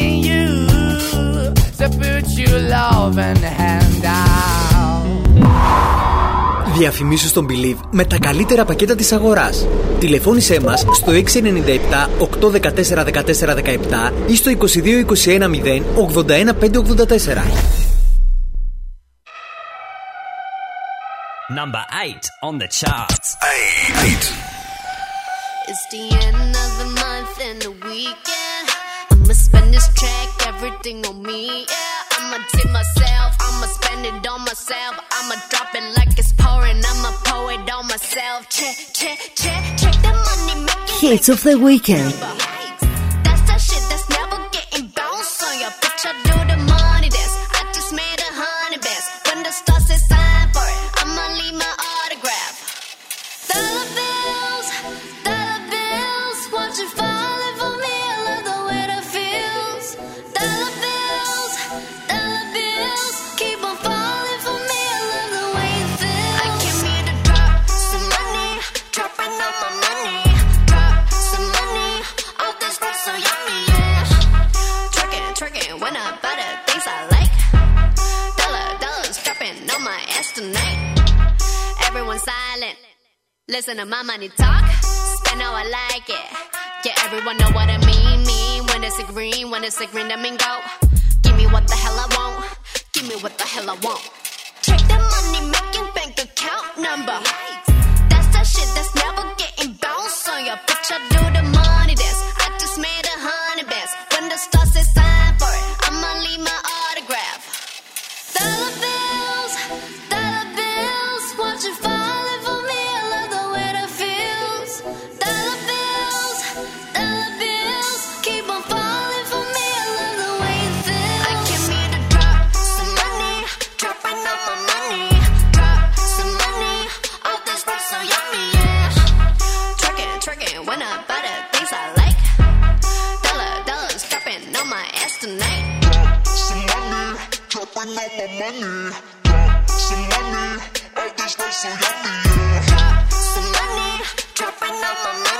begging you. To put your loving hand out. Διαφημίσου στον Believe με τα καλύτερα πακέτα της αγοράς. Τηλεφώνησέ μας στο 697 814 14 17 ή στο 22 21 0 81 584. Number 8 on the charts. It's the end of the month and the weekend. This track, everything on me. Yeah, I'ma tip myself, I'ma spend it on myself. I'ma drop it like it's pouring, I'ma pour it on myself. Check, check, check, check the money making. Hits of the weekend. Listen to my money talk. Spend how I like it. Yeah, everyone know what I mean. Mean when it's a green, when it's a green, that mean go. Give me what the hell I want. Give me what the hell I want. Check the money making bank account number. That's that shit that's never getting bounced on your. I do the money dance. Money. Drop some money, all this stuff so yummy, yeah. Drop some money, dropping all my money.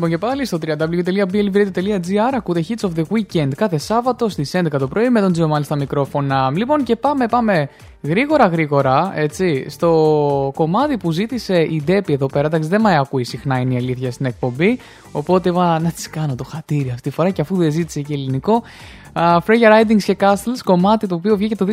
λοιπόν και πάλι στο www.blvradio.gr. Ακούτε Hits of the Weekend κάθε Σάββατο στις 11 το πρωί με τον Τζιο στα μικρόφωνα. Λοιπόν, και πάμε, πάμε γρήγορα γρήγορα, έτσι, στο κομμάτι που ζήτησε η Ντέπη εδώ πέρα, εντάξει δεν με ακούει συχνά είναι η αλήθεια στην εκπομπή, οπότε είπα να της κάνω το χατήρι αυτή τη φορά και αφού δεν ζήτησε και ελληνικό, Uh, Freya Ridings και Castles, κομμάτι το οποίο βγήκε το 2019,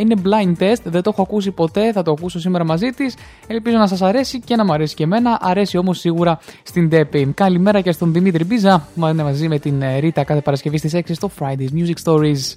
είναι blind test, δεν το έχω ακούσει ποτέ, θα το ακούσω σήμερα μαζί της, ελπίζω να σας αρέσει και να μου αρέσει και εμένα, αρέσει όμως σίγουρα στην ντέπη. Καλημέρα και στον Δημήτρη Μπίζα, μαζί με την ε, Ρίτα κάθε Παρασκευή στις 6 στο Friday's Music Stories.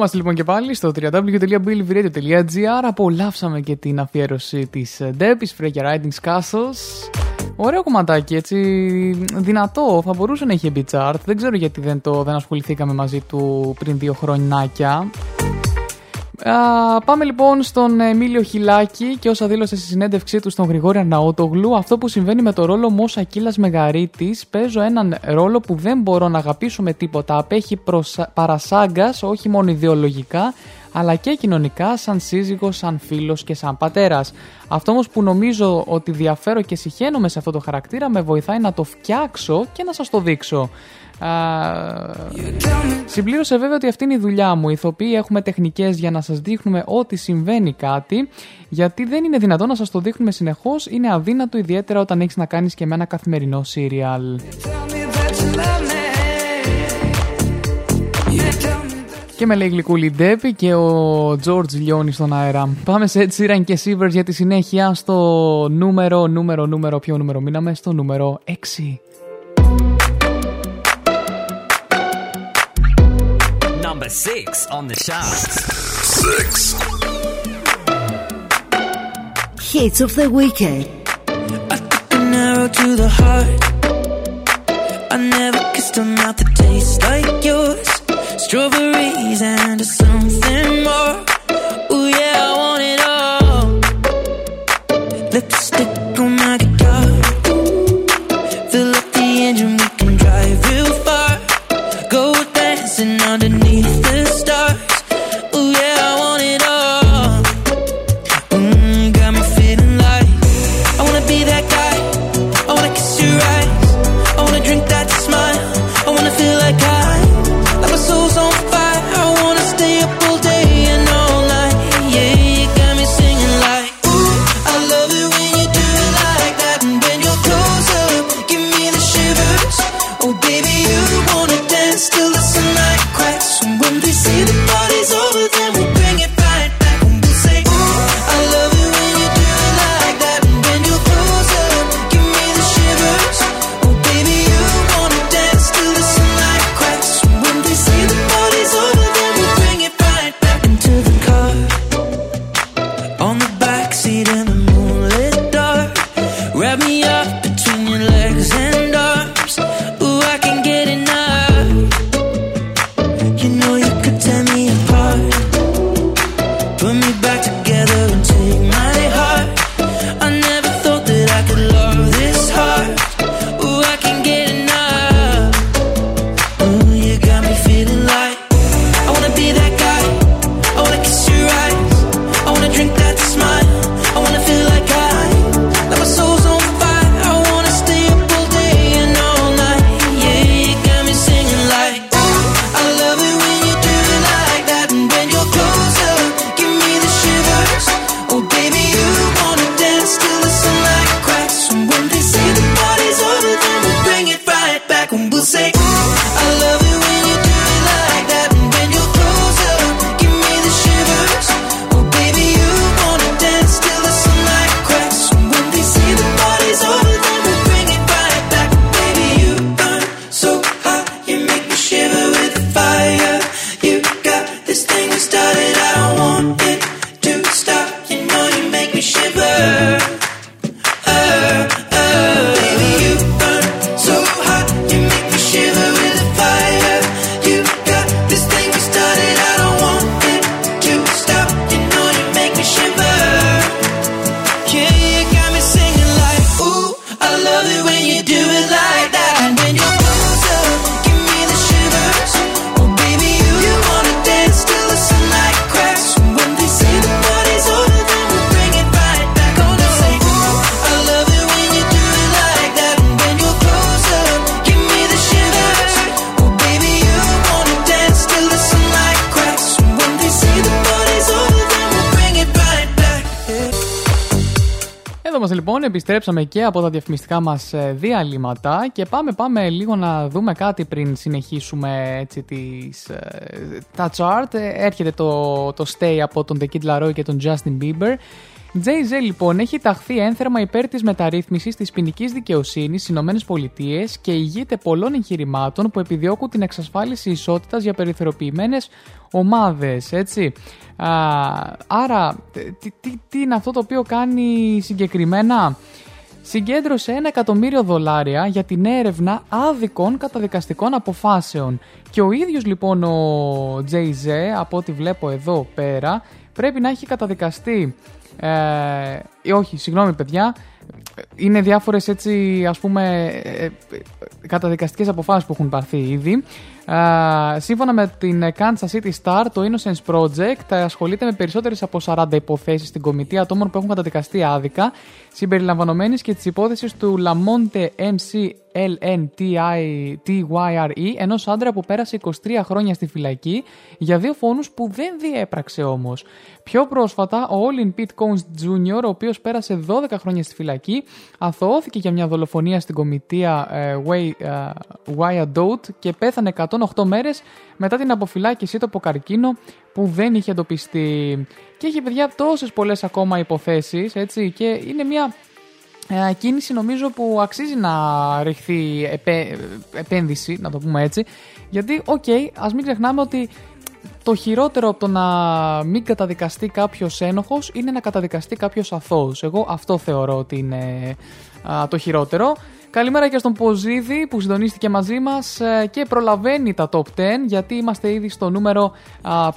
είμαστε λοιπόν και πάλι στο www.billivradio.gr. Απολαύσαμε και την αφιέρωση της Debbie Freaker riding Castles. Ωραίο κομματάκι έτσι, δυνατό, θα μπορούσε να έχει μπει chart. Δεν ξέρω γιατί δεν, το, δεν ασχοληθήκαμε μαζί του πριν δύο χρονάκια. Α, πάμε λοιπόν στον Εμίλιο Χιλάκη και όσα δήλωσε στη συνέντευξή του στον Γρηγόρη Αρναότογλου, αυτό που συμβαίνει με το ρόλο μου ως Ακύλας Μεγαρίτης, παίζω έναν ρόλο που δεν μπορώ να αγαπήσω με τίποτα, απέχει προς παρασάγκας, όχι μόνο ιδεολογικά, αλλά και κοινωνικά, σαν σύζυγος, σαν φίλος και σαν πατέρας. Αυτό όμως που νομίζω ότι διαφέρω και συχαίνομαι σε αυτό το χαρακτήρα, με βοηθάει να το φτιάξω και να σας το δείξω. Α, συμπλήρωσε βέβαια ότι αυτή είναι η δουλειά μου. Οι ηθοποιοί έχουμε τεχνικές για να σας δείχνουμε ότι συμβαίνει κάτι, γιατί δεν είναι δυνατόν να σας το δείχνουμε συνεχώς. Είναι αδύνατο, ιδιαίτερα όταν έχεις να κάνεις και με ένα καθημερινό σύριαλ. Και με λέει γλυκούλη Ντέπη και ο George λιώνει στον αέρα. Πάμε σε Ed Sheeran και Sivers για τη συνέχεια στο νούμερο, νούμερο, νούμερο, ποιο νούμερο μείναμε, στο νούμερο 6. Number six on the charts. Six. Hits of the weekend. an arrow to the heart. I never kissed a mouth that tastes like yours. Strawberries and something more. Ooh yeah, διαφημιστικά μας ε, διαλύματα και πάμε πάμε λίγο να δούμε κάτι πριν συνεχίσουμε έτσι τις, ε, τα chart. Ε, Έρχεται το, το stay από τον The Kid Laroi και τον Justin Bieber. Jay-Z λοιπόν έχει ταχθεί ένθερμα υπέρ της μεταρρύθμισης της ποινική δικαιοσύνης στις ΗΠΑ και ηγείται πολλών εγχειρημάτων που επιδιώκουν την εξασφάλιση ισότητας για περιθωριοποιημένες ομάδες, έτσι. Α, άρα, τι, τι, τι είναι αυτό το οποίο κάνει συγκεκριμένα; Συγκέντρωσε ένα εκατομμύριο δολάρια για την έρευνα άδικων καταδικαστικών αποφάσεων. Και ο ίδιος λοιπόν ο Jay-Z, από ό,τι βλέπω εδώ πέρα, πρέπει να έχει καταδικαστεί... Ε, ε, όχι, συγγνώμη παιδιά, είναι διάφορες έτσι ας πούμε ε, ε, καταδικαστικές αποφάσεις που έχουν πάρθει ήδη. Α, σύμφωνα με την Kansas City Star, το Innocence Project ασχολείται με περισσότερες από 40 υποθέσεις στην κομιτεία ατόμων που έχουν καταδικαστεί άδικα, συμπεριλαμβανομένης και της υπόθεσης του Lamonte MC LNTYRE, ενός άντρα που πέρασε 23 χρόνια στη φυλακή για δύο φόνους που δεν διέπραξε όμως. Πιο πρόσφατα, ο Olin Pete Combs Jr., ο οποίος πέρασε 12 χρόνια στη φυλακή, αθωώθηκε για μια δολοφονία στην κομιτεία ε, Way, ε, Wyandotte και πέθανε 108 μέρες μετά την αποφυλάκησή του από καρκίνο που δεν είχε εντοπιστεί. Και έχει παιδιά τόσες πολλές ακόμα υποθέσεις, έτσι, και είναι μια ε, κίνηση νομίζω που αξίζει να ριχθεί επέ, επένδυση, να το πούμε έτσι. Γιατί, OK, okay, ας μην ξεχνάμε ότι το χειρότερο από το να μην καταδικαστεί κάποιος ένοχος είναι να καταδικαστεί κάποιος αθώος. Εγώ αυτό θεωρώ ότι είναι α, το χειρότερο. Καλημέρα και στον Ποζίδη που συντονίστηκε μαζί μας ε, και προλαβαίνει τα top 10 γιατί είμαστε ήδη στο νούμερο 5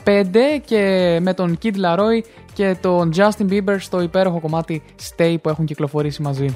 και με τον Kid Laroi και τον Justin Bieber στο υπέροχο κομμάτι Stay που έχουν κυκλοφορήσει μαζί.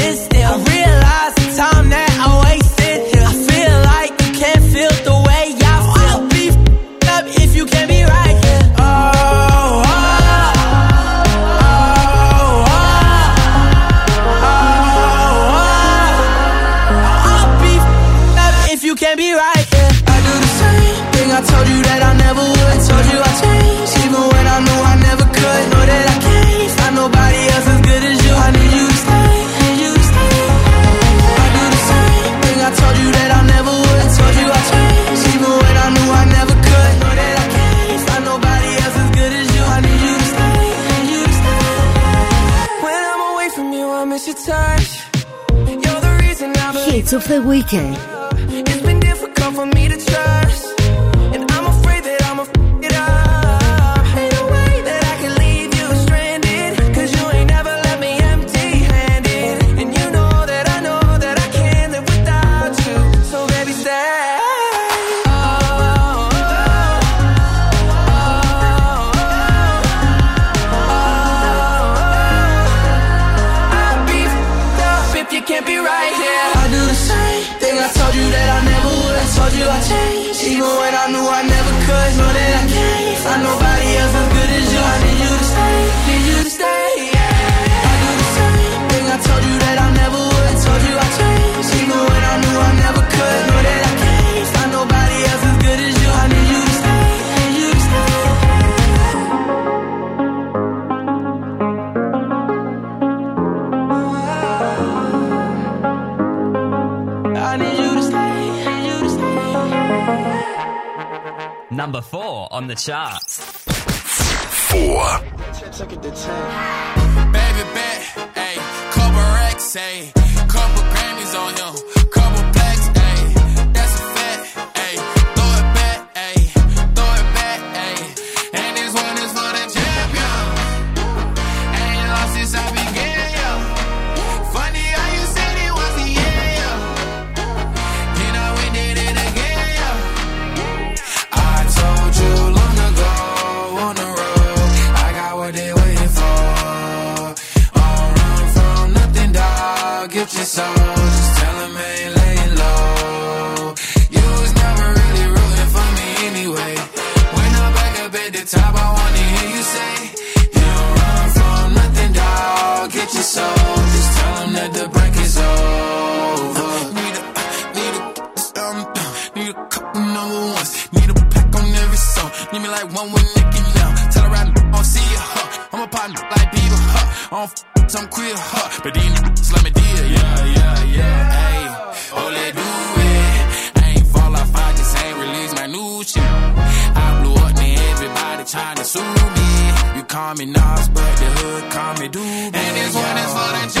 of the weekend. number four on the charts. Four. Baby, bet, Cobra X. call me Nas, but the hood call me Doobie. And this one is for the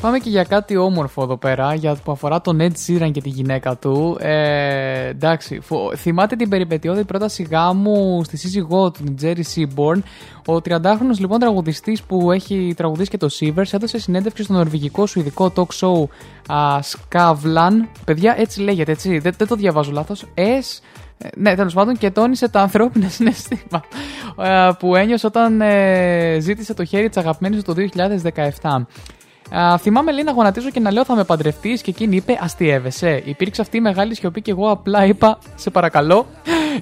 Πάμε και για κάτι όμορφο εδώ πέρα, για που αφορά τον Ed Sheeran και τη γυναίκα του. Ε, εντάξει, φο- θυμάται την περιπετειώδη πρόταση γάμου στη σύζυγό του, την Jerry Seaborn. Ο 30χρονο λοιπόν τραγουδιστής που έχει τραγουδίσει και το Sivers έδωσε συνέντευξη στο νορβηγικό σου ειδικό talk show α, Skavlan. Παιδιά, έτσι λέγεται, έτσι. Δεν, δεν το διαβάζω λάθος. S. ε, Ναι, τέλος πάντων και τόνισε τα ανθρώπινα συναισθήματα ε, που ένιωσε όταν ε, ζήτησε το χέρι της αγαπημένης του το 2017. Α, θυμάμαι λέει να γονατίζω και να λέω θα με παντρευτείς και εκείνη είπε Αστείευεσαι. Υπήρξε αυτή η μεγάλη σιωπή και εγώ απλά είπα Σε παρακαλώ.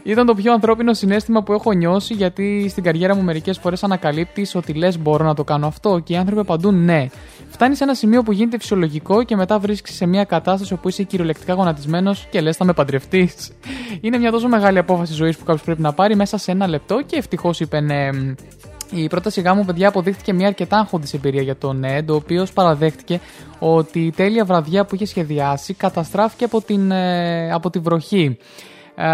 Ήταν το πιο ανθρώπινο συνέστημα που έχω νιώσει γιατί στην καριέρα μου μερικές φορές ανακαλύπτεις ότι λες μπορώ να το κάνω αυτό και οι άνθρωποι απαντούν ναι. Φτάνεις σε ένα σημείο που γίνεται φυσιολογικό και μετά βρίσκεις σε μια κατάσταση όπου είσαι κυριολεκτικά γονατισμένος και λες θα με παντρευτείς. Είναι μια τόσο μεγάλη απόφαση ζωής που κάποιος πρέπει να πάρει μέσα σε ένα λεπτό και ευτυχώς είπε ναι. Η πρόταση γάμου, παιδιά, αποδείχθηκε μια αρκετά αγχώδη εμπειρία για τον Εντ, ο οποίος παραδέχτηκε ότι η τέλεια βραδιά που είχε σχεδιάσει καταστράφηκε από, την, ε, από τη βροχή. Ε,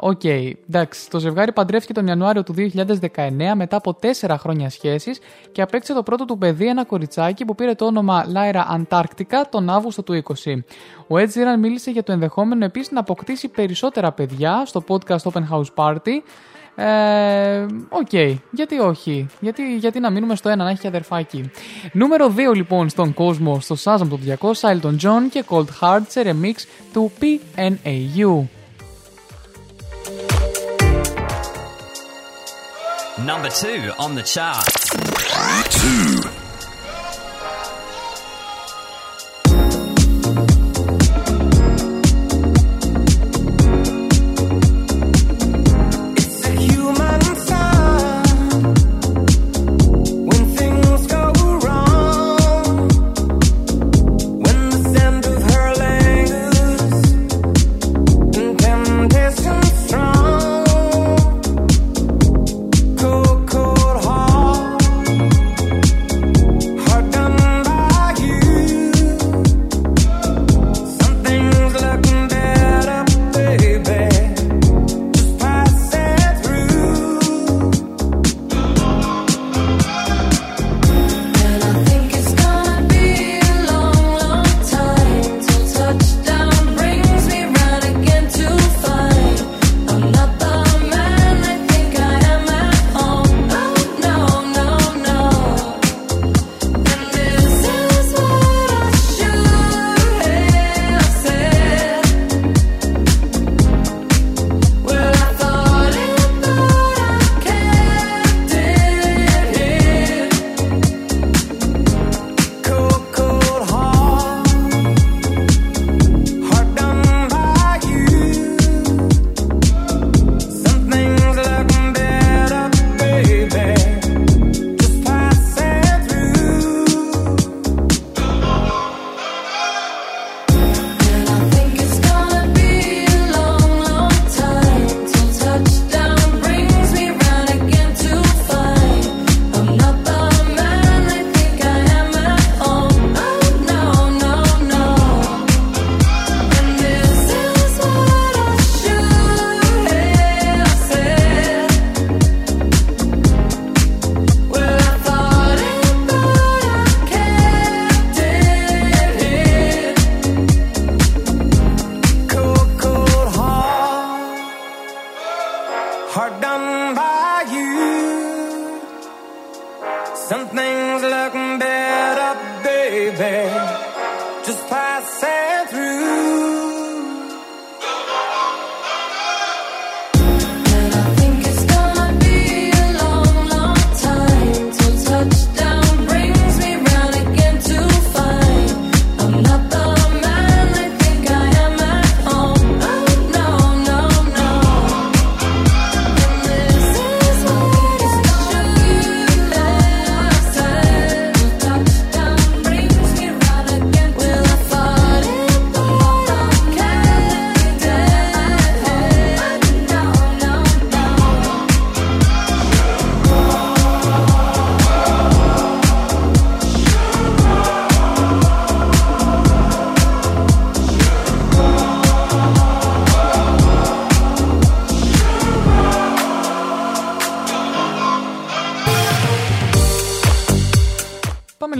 Οκ, εντάξει. Το ζευγάρι παντρεύτηκε τον Ιανουάριο του 2019 μετά από 4 χρόνια σχέσης και απέκτησε το πρώτο του παιδί, ένα κοριτσάκι που πήρε το όνομα Lyra Antarctica τον Αύγουστο του 20. Ο Ed Sheeran μίλησε για το ενδεχόμενο επίσης να αποκτήσει περισσότερα παιδιά στο podcast Open House Party. Ε, Οκ, γιατί όχι; Γιατί, γιατί να μείνουμε στο ένα να έχει και αδερφάκι. Νούμερο 2 λοιπόν στον κόσμο, στο Shazam top 200, Elton John και Cold Heart σε remix του PNAU. Number two on the chart. Two.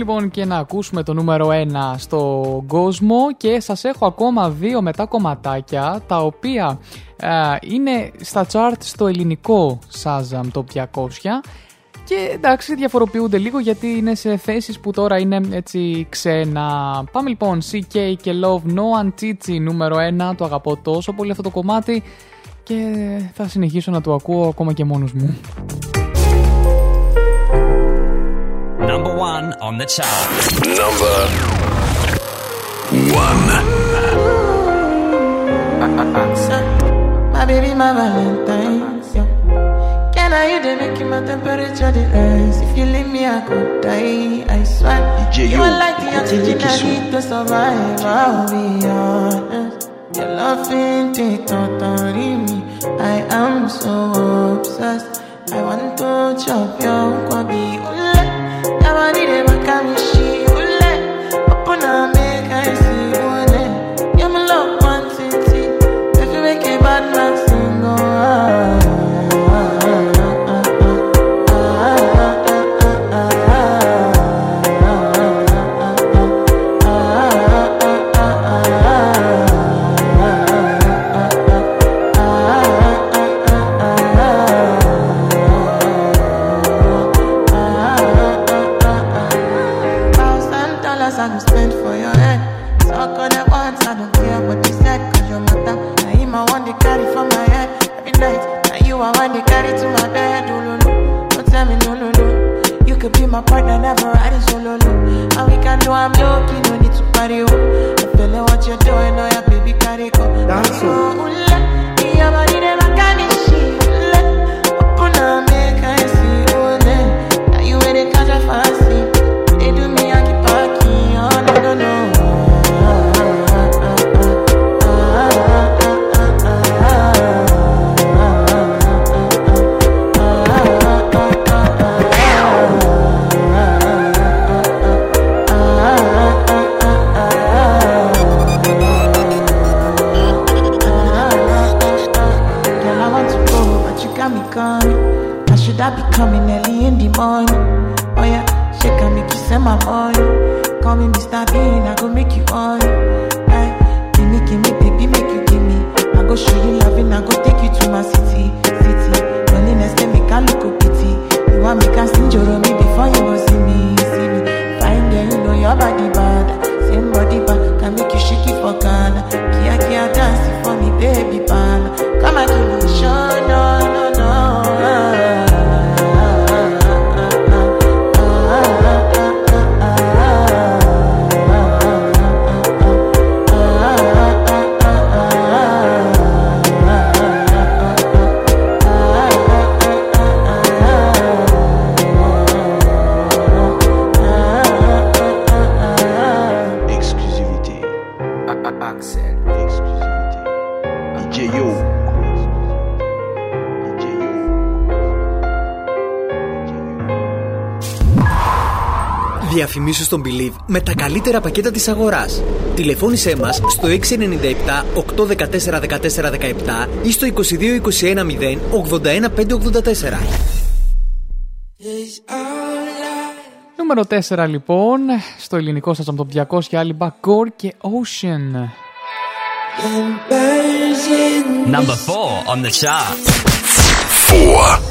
Λοιπόν και να ακούσουμε το νούμερο 1 στον κόσμο και σας έχω ακόμα δύο μετά κομματάκια τα οποία ε, είναι στα chart στο ελληνικό Shazam Top 200 και εντάξει διαφοροποιούνται λίγο γιατί είναι σε θέσεις που τώρα είναι έτσι ξένα. Πάμε λοιπόν CK και Love No Antiti νούμερο 1 το αγαπώ τόσο πολύ αυτό το κομμάτι και θα συνεχίσω να το ακούω ακόμα και μόνος μου. On the chart. Number one. My baby, my Valentine's. Yeah. Can I you they make my temperature the rise? If you leave me, I could die. I swear. DJ, you are like the oxygen I need to survive. I'll be honest. Your love ain't it totally me. I am so obsessed. I want to chop your kwabi. Nobody ever comes. you διαφημίσεις στον Believe με τα καλύτερα πακέτα της αγοράς. Τηλεφώνησέ μας στο 697 814 1417 ή στο 22 21 0 81 584. Νούμερο 4 λοιπόν, στο ελληνικό σας από το 200 και άλλη Μπακόρ και Ocean. Number 4 on the chart. 4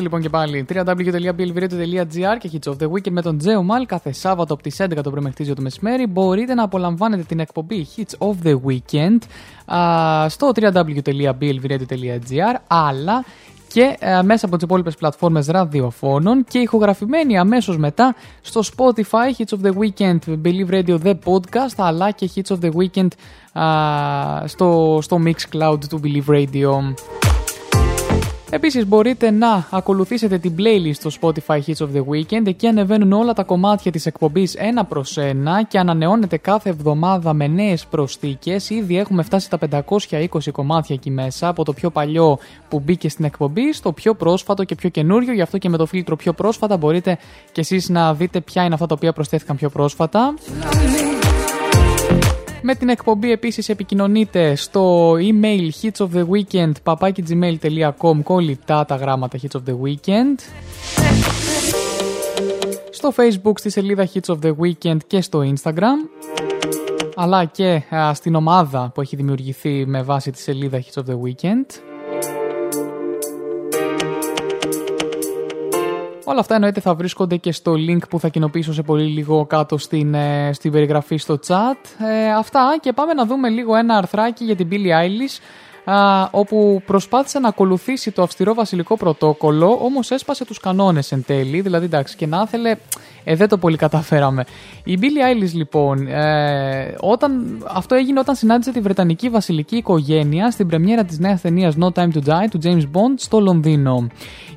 είμαστε λοιπόν και πάλι. www.blvradio.gr και Hits of the Weekend με τον Τζέο Μάλ κάθε Σάββατο από τις 11 το πρωί μέχρι τις 2 το μεσημέρι. Μπορείτε να απολαμβάνετε την εκπομπή Hits of the Weekend α, στο www.blvradio.gr αλλά και ε, μέσα από τις υπόλοιπες πλατφόρμες ραδιοφώνων και ηχογραφημένη αμέσως μετά στο Spotify Hits of the Weekend, Believe Radio The Podcast αλλά και Hits of the Weekend α, στο, στο Mixcloud του Believe Radio. Επίσης μπορείτε να ακολουθήσετε την playlist στο Spotify Hits of the Weekend. Εκεί ανεβαίνουν όλα τα κομμάτια της εκπομπής ένα προς ένα και ανανεώνεται κάθε εβδομάδα με νέες προσθήκες. Ήδη έχουμε φτάσει στα 520 κομμάτια εκεί μέσα, από το πιο παλιό που μπήκε στην εκπομπή στο πιο πρόσφατο και πιο καινούριο. Γι' αυτό και με το φίλτρο πιο πρόσφατα μπορείτε και εσείς να δείτε ποια είναι αυτά τα οποία προσθέθηκαν πιο πρόσφατα. Με την εκπομπή επίσης επικοινωνείτε στο email hitsoftheweekend papakigmail.com κολλητά τα γράμματα Hits of the Weekend. Στο facebook στη σελίδα Hits of the Weekend και στο Instagram. Αλλά και α, στην ομάδα που έχει δημιουργηθεί με βάση τη σελίδα Hits of the Weekend Όλα αυτά εννοείται θα βρίσκονται και στο link που θα κοινοποιήσω σε πολύ λίγο κάτω στην, ε, στην περιγραφή στο chat. Ε, αυτά και πάμε να δούμε λίγο ένα αρθράκι για την Billie Eilish α, όπου προσπάθησε να ακολουθήσει το αυστηρό βασιλικό πρωτόκολλο όμως έσπασε τους κανόνες εν τέλει, δηλαδή εντάξει και να ήθελε ε, δεν το πολύ καταφέραμε. Η Billie Eilish λοιπόν, ε, όταν, αυτό έγινε όταν συνάντησε τη Βρετανική βασιλική οικογένεια στην πρεμιέρα της νέας ταινίας No Time to Die του James Bond στο Λονδίνο.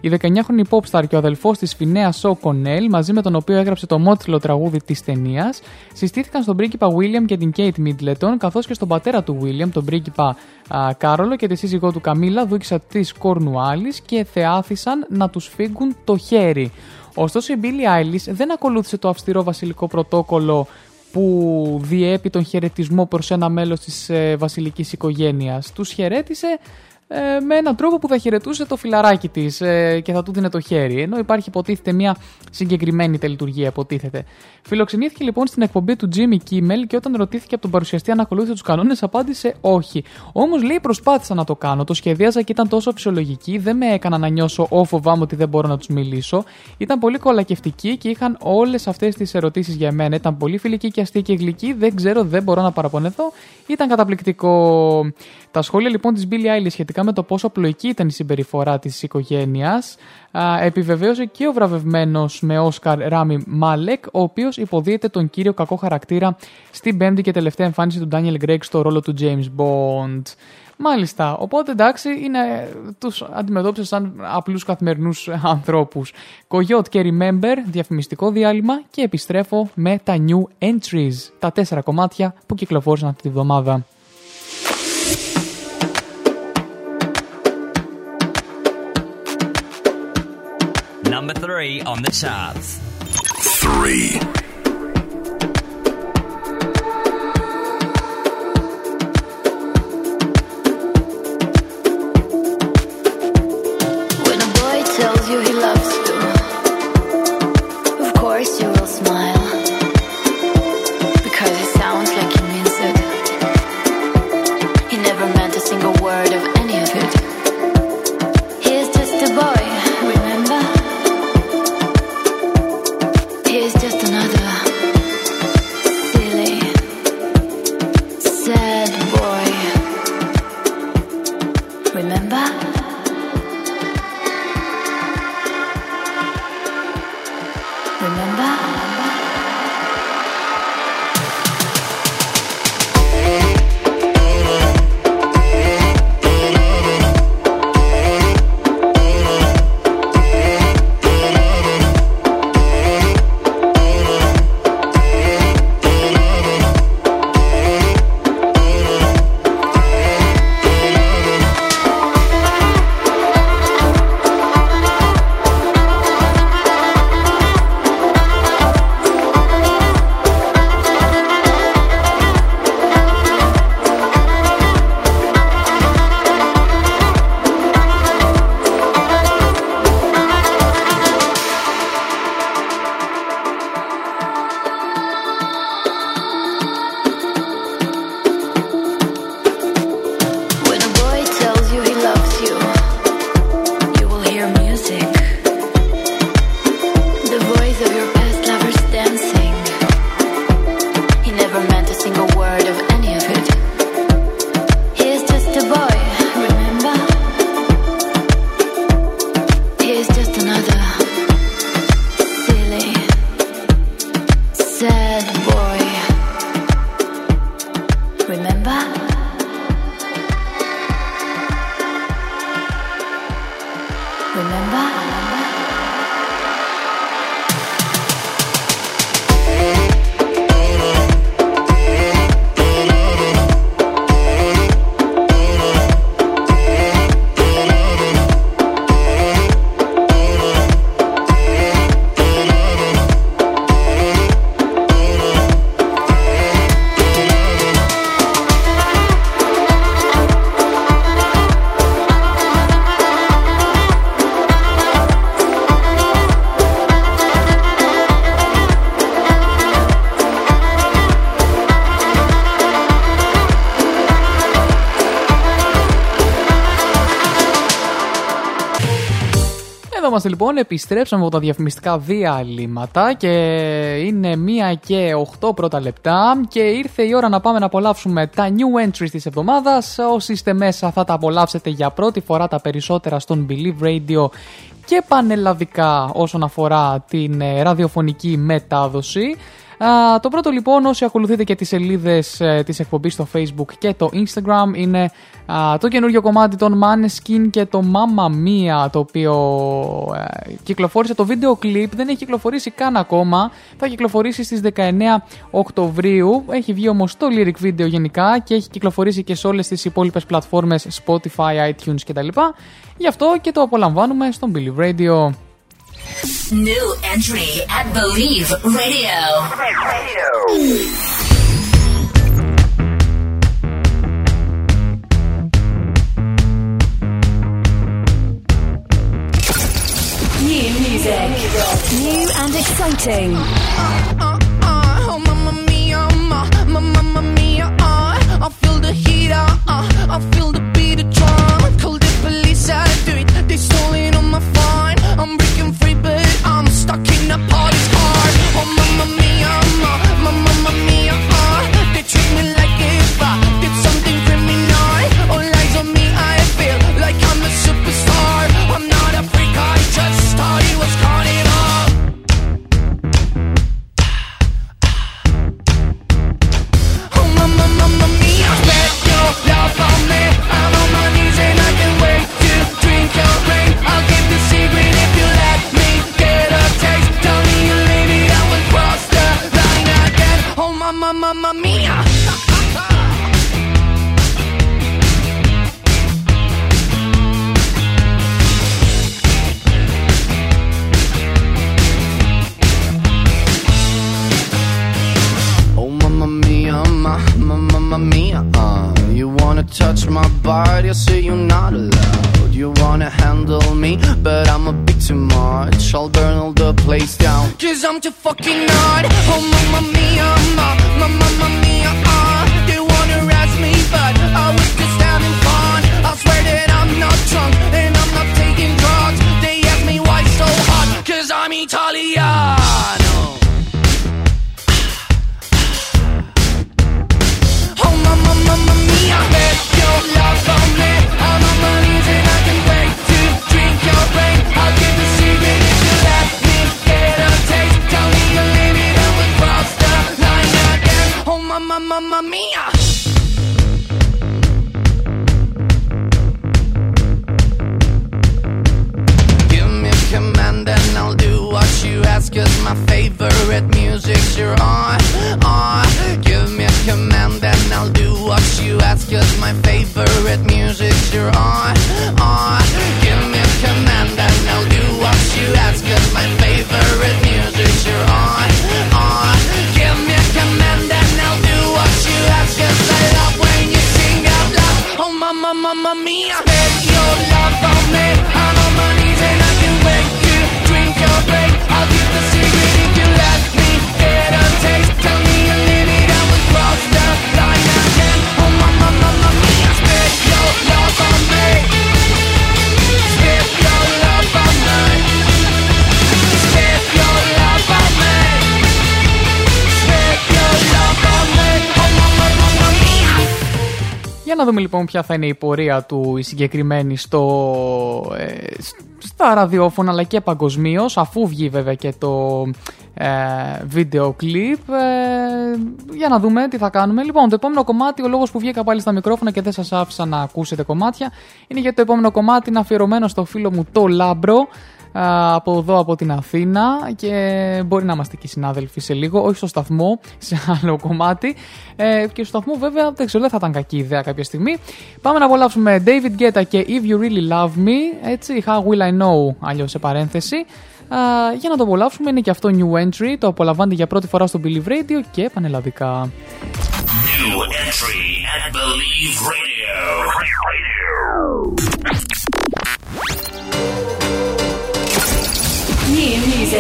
Η 19χρονη popstar και ο αδελφός της Φινέα Σο Κονέλ, μαζί με τον οποίο έγραψε το μότριλο τραγούδι της ταινίας, συστήθηκαν στον πρίγκιπα William και την Kate Middleton, καθώς και στον πατέρα του William, τον πρίγκιπα α, Κάρολο και τη σύζυγό του Καμίλα, δούκισα της Κορνουάλης και θεάθησαν να τους φύγουν το χέρι. Ωστόσο η Billie Eilish δεν ακολούθησε το αυστηρό βασιλικό πρωτόκολλο που διέπει τον χαιρετισμό προς ένα μέλος της ε, βασιλικής οικογένειας. Τους χαιρέτησε ε, με έναν τρόπο που θα χαιρετούσε το φιλαράκι της ε, και θα του δίνει το χέρι. Ενώ υπάρχει υποτίθεται μια συγκεκριμένη τελειτουργία, υποτίθεται. Φιλοξενήθηκε λοιπόν στην εκπομπή του Jimmy Kimmel και όταν ρωτήθηκε από τον παρουσιαστή αν ακολούθησε τους κανόνες, απάντησε όχι. Όμως λέει προσπάθησα να το κάνω, το σχεδίαζα και ήταν τόσο φυσιολογική, δεν με έκανα να νιώσω ό φοβάμαι ότι δεν μπορώ να τους μιλήσω. Ήταν πολύ κολακευτικοί και είχαν όλες αυτές τις ερωτήσεις για μένα. Ήταν πολύ φιλική και αστεία και γλυκή, δεν ξέρω, δεν μπορώ να παραπονεθώ. Ήταν καταπληκτικό. Τα σχόλια λοιπόν της Billie Eilish σχετικά με το πόσο απλοϊκή ήταν η συμπεριφορά της οικογένειας επιβεβαίωσε και ο βραβευμένος με Όσκαρ Ράμι Μάλεκ, ο οποίος υποδίεται τον κύριο κακό χαρακτήρα στην πέμπτη και τελευταία εμφάνιση του Daniel Craig στο ρόλο του James Bond. Μάλιστα. Οπότε εντάξει, είναι, τους αντιμετώπισε σαν απλούς καθημερινούς ανθρώπους. Coyote και Remember, διαφημιστικό διάλειμμα και επιστρέφω με τα new entries, τα τέσσερα κομμάτια που κυκλοφόρησαν αυτή τη βδομάδα. Number three on the charts. Three. Εδώ είμαστε λοιπόν, επιστρέψαμε από τα διαφημιστικά διαλύματα και είναι μία και 8 πρώτα λεπτά και ήρθε η ώρα να πάμε να απολαύσουμε τα new entries της εβδομάδας. Όσοι είστε μέσα θα τα απολαύσετε για πρώτη φορά τα περισσότερα στον Believe Radio και πανελλαδικά όσον αφορά την ε, ραδιοφωνική μετάδοση. Α, το πρώτο λοιπόν όσοι ακολουθείτε και τις σελίδες ε, της εκπομπής στο facebook και το instagram είναι α, το καινούριο κομμάτι των Maneskin και το Mamma Mia το οποίο ε, κυκλοφόρησε το βίντεο κλιπ δεν έχει κυκλοφορήσει καν ακόμα. Θα κυκλοφορήσει στις 19 Οκτωβρίου. Έχει βγει όμως το lyric video γενικά και έχει κυκλοφορήσει και σε όλες τις υπόλοιπες πλατφόρμες Spotify, iTunes κτλ. Γι' αυτό και το απολαμβάνουμε στον Billy Radio. New entry at Believe Radio. New New and exciting. Oh, I feel the heat, I feel the beat of drum. Call the police, I do it. They stolen on my phone. I'm breaking free, but I'm stuck in a party's heart. Oh, mamma mia, ma, uh, You wanna touch my body, I say you're not allowed. You wanna handle me, but I'm a bit too much. I'll burn all the place down. Cause I'm too fucking hot Oh mamma mia, ma, ma, mamma mia uh, They wanna arrest me, but I was just having fun. I swear that I'm not drunk, and I'm not taking drugs. They ask me why so hot, cause I'm Italiano mamma, mia. Give me a command and I'll do what you ask Cause my favorite music's you're on, on Give me a command and I'll do what you ask Cause my favorite music's you're on, on Give me a command and I'll do what you ask Για να δούμε λοιπόν ποια θα είναι η πορεία του η συγκεκριμένη στο, ε, στα ραδιόφωνα αλλά και παγκοσμίως, αφού βγει βέβαια και το ε, βίντεο κλιπ ε, για να δούμε τι θα κάνουμε. Λοιπόν, το επόμενο κομμάτι, ο λόγος που βγήκα πάλι στα μικρόφωνα και δεν σας άφησα να ακούσετε κομμάτια είναι γιατί το επόμενο κομμάτι είναι αφιερωμένο στο φίλο μου το Λάμπρο από εδώ από την Αθήνα και μπορεί να είμαστε και συνάδελφοι σε λίγο, όχι στο σταθμό, σε άλλο κομμάτι. Ε, και στο σταθμό βέβαια δεν ξέρω, δεν θα ήταν κακή ιδέα κάποια στιγμή. Πάμε να απολαύσουμε David Guetta και If You Really Love Me, έτσι, How Will I Know, αλλιώς σε παρένθεση. Για να το απολαύσουμε είναι και αυτό New Entry Το απολαμβάνεται για πρώτη φορά στο Believe Radio και πανελλαδικά New Entry at Believe Radio. Radio. New music.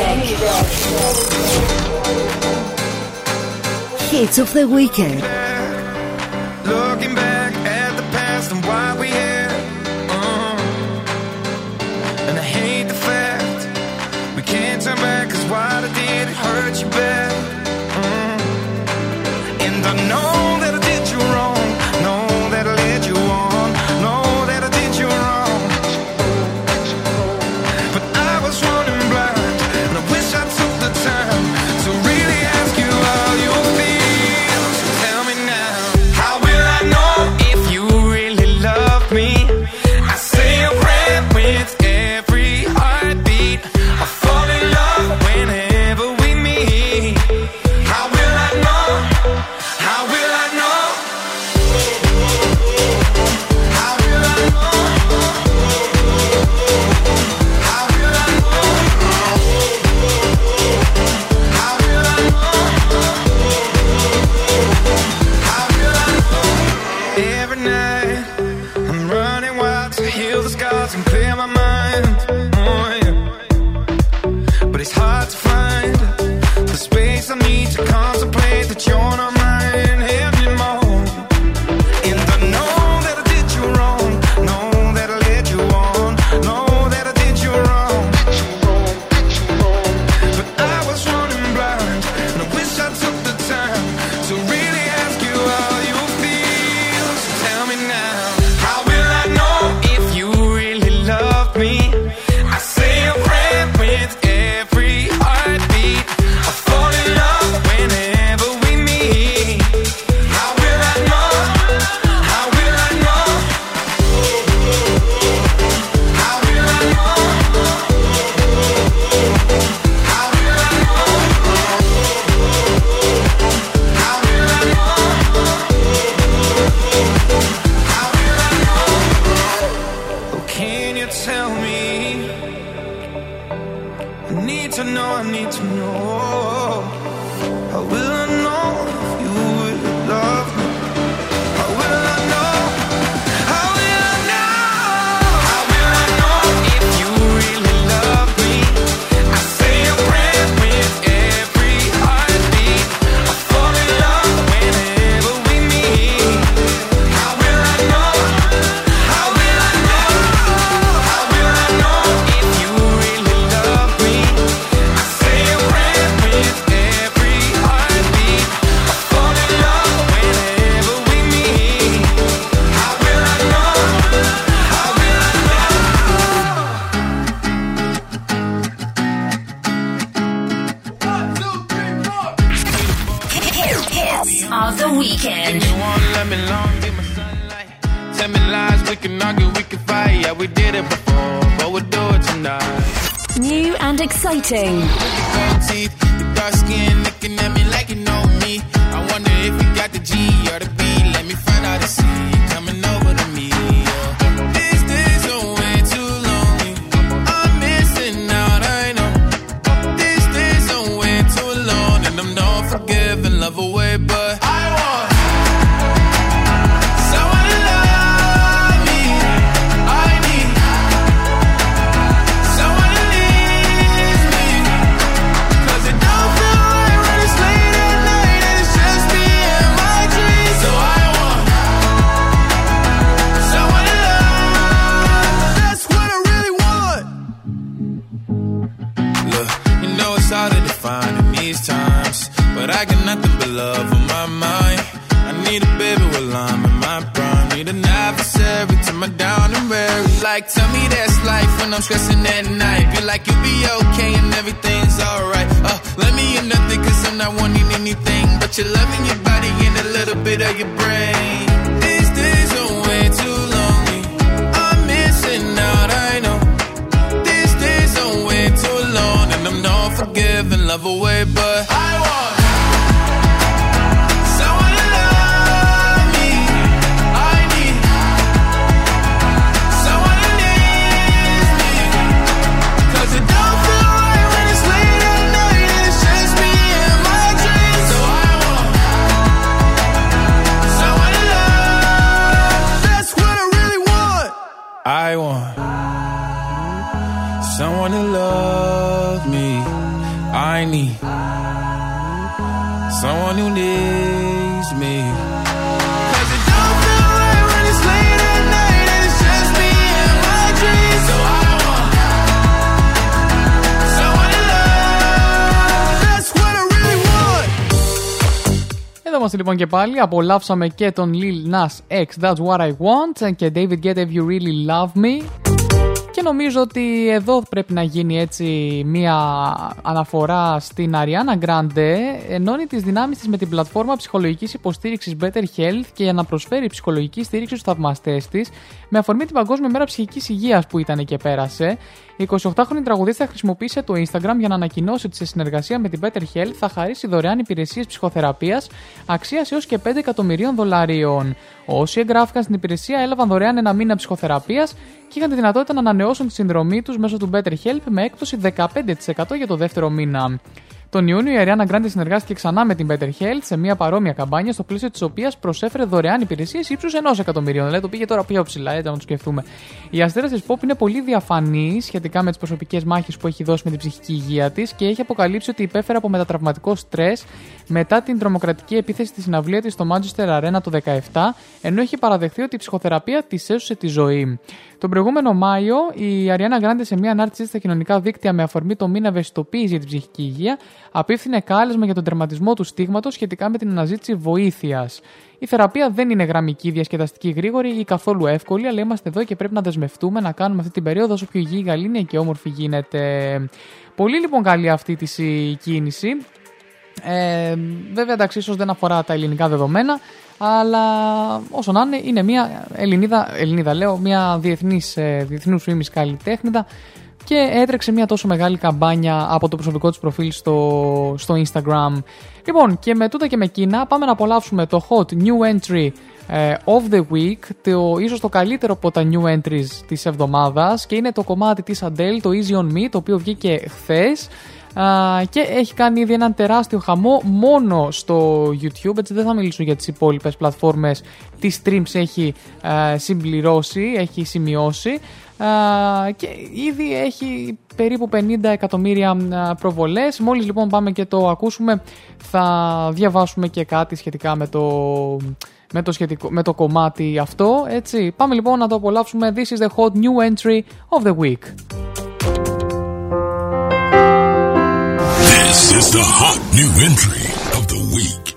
Hits of the weekend. Looking back at the past and why we λοιπόν και πάλι. Απολαύσαμε και τον Lil Nas X, That's What I Want, και David Guetta, If You Really Love Me. Και νομίζω ότι εδώ πρέπει να γίνει έτσι μία αναφορά στην Ariana Grande. Ενώνει τις δυνάμεις της με την πλατφόρμα ψυχολογικής υποστήριξης Better Health και για να προσφέρει ψυχολογική στήριξη στους θαυμαστές της με αφορμή την Παγκόσμια Μέρα Ψυχικής Υγείας που ήταν και πέρασε. Η 28χρονη τραγουδίστρια χρησιμοποίησε το Instagram για να ανακοινώσει ότι σε συνεργασία με την Better Health θα χαρίσει δωρεάν υπηρεσίες ψυχοθεραπείας αξίας έως και 5 εκατομμυρίων δολαρίων. Όσοι εγγράφηκαν στην υπηρεσία έλαβαν δωρεάν ένα μήνα ψυχοθεραπείας και είχαν τη δυνατότητα να ανανεώσουν τη συνδρομή τους μέσω του Better Help με έκπτωση 15% για το δεύτερο μήνα. Τον Ιούνιο η Ariana Grande συνεργάστηκε ξανά με την Better Health σε μια παρόμοια καμπάνια, στο πλαίσιο της οποίας προσέφερε δωρεάν υπηρεσίες ύψους ενός εκατομμυρίων. Δηλαδή το πήγε τώρα πιο ψηλά, έτσι να το σκεφτούμε. Η αστέρα της Pop είναι πολύ διαφανή σχετικά με τις προσωπικές μάχες που έχει δώσει με την ψυχική υγεία της και έχει αποκαλύψει ότι υπέφερε από μετατραυματικό στρες μετά την τρομοκρατική επίθεση στη συναυλία της στο Manchester Arena το 17, ενώ έχει παραδεχθεί ότι η ψυχοθεραπεία της έσωσε τη ζωή. Τον προηγούμενο Μάιο, η Αριάννα Γκράντε σε μια ανάρτησή στα κοινωνικά δίκτυα με αφορμή το μήνα ευαισθητοποίηση για την ψυχική υγεία, απίφθινε κάλεσμα για τον τερματισμό του στίγματος σχετικά με την αναζήτηση βοήθειας. Η θεραπεία δεν είναι γραμμική, διασκεδαστική, γρήγορη ή καθόλου εύκολη, αλλά είμαστε εδώ και πρέπει να δεσμευτούμε να κάνουμε αυτή την περίοδο όσο πιο υγιή, γαλήνια και όμορφη γίνεται. Πολύ λοιπόν καλή αυτή τη η κίνηση. Ε, βέβαια, εντάξει, ίσως δεν αφορά τα ελληνικά δεδομένα, αλλά όσο να είναι, είναι μια Ελληνίδα, Ελληνίδα λέω, μια διεθνής, ε, διεθνούς φήμης καλλιτέχνηδα και έτρεξε μια τόσο μεγάλη καμπάνια από το προσωπικό της προφίλ στο, στο Instagram. Λοιπόν, και με τούτα και με εκείνα πάμε να απολαύσουμε το hot new entry ε, of the week, το, ίσως το καλύτερο από τα new entries της εβδομάδας και είναι το κομμάτι της Adele, το Easy On Me, το οποίο βγήκε χθες Α, και έχει κάνει ήδη έναν τεράστιο χαμό μόνο στο YouTube. Έτσι δεν θα μιλήσω για τις υπόλοιπες πλατφόρμες. Τις streams έχει α, συμπληρώσει, έχει σημειώσει. Α, και ήδη έχει περίπου 50 εκατομμύρια α, προβολές. Μόλις λοιπόν πάμε και το ακούσουμε θα διαβάσουμε και κάτι σχετικά με το, με το, σχετικό, με το κομμάτι αυτό. Έτσι. Πάμε λοιπόν να το απολαύσουμε. This is the hot new entry of the week. This is the hot new entry of the week.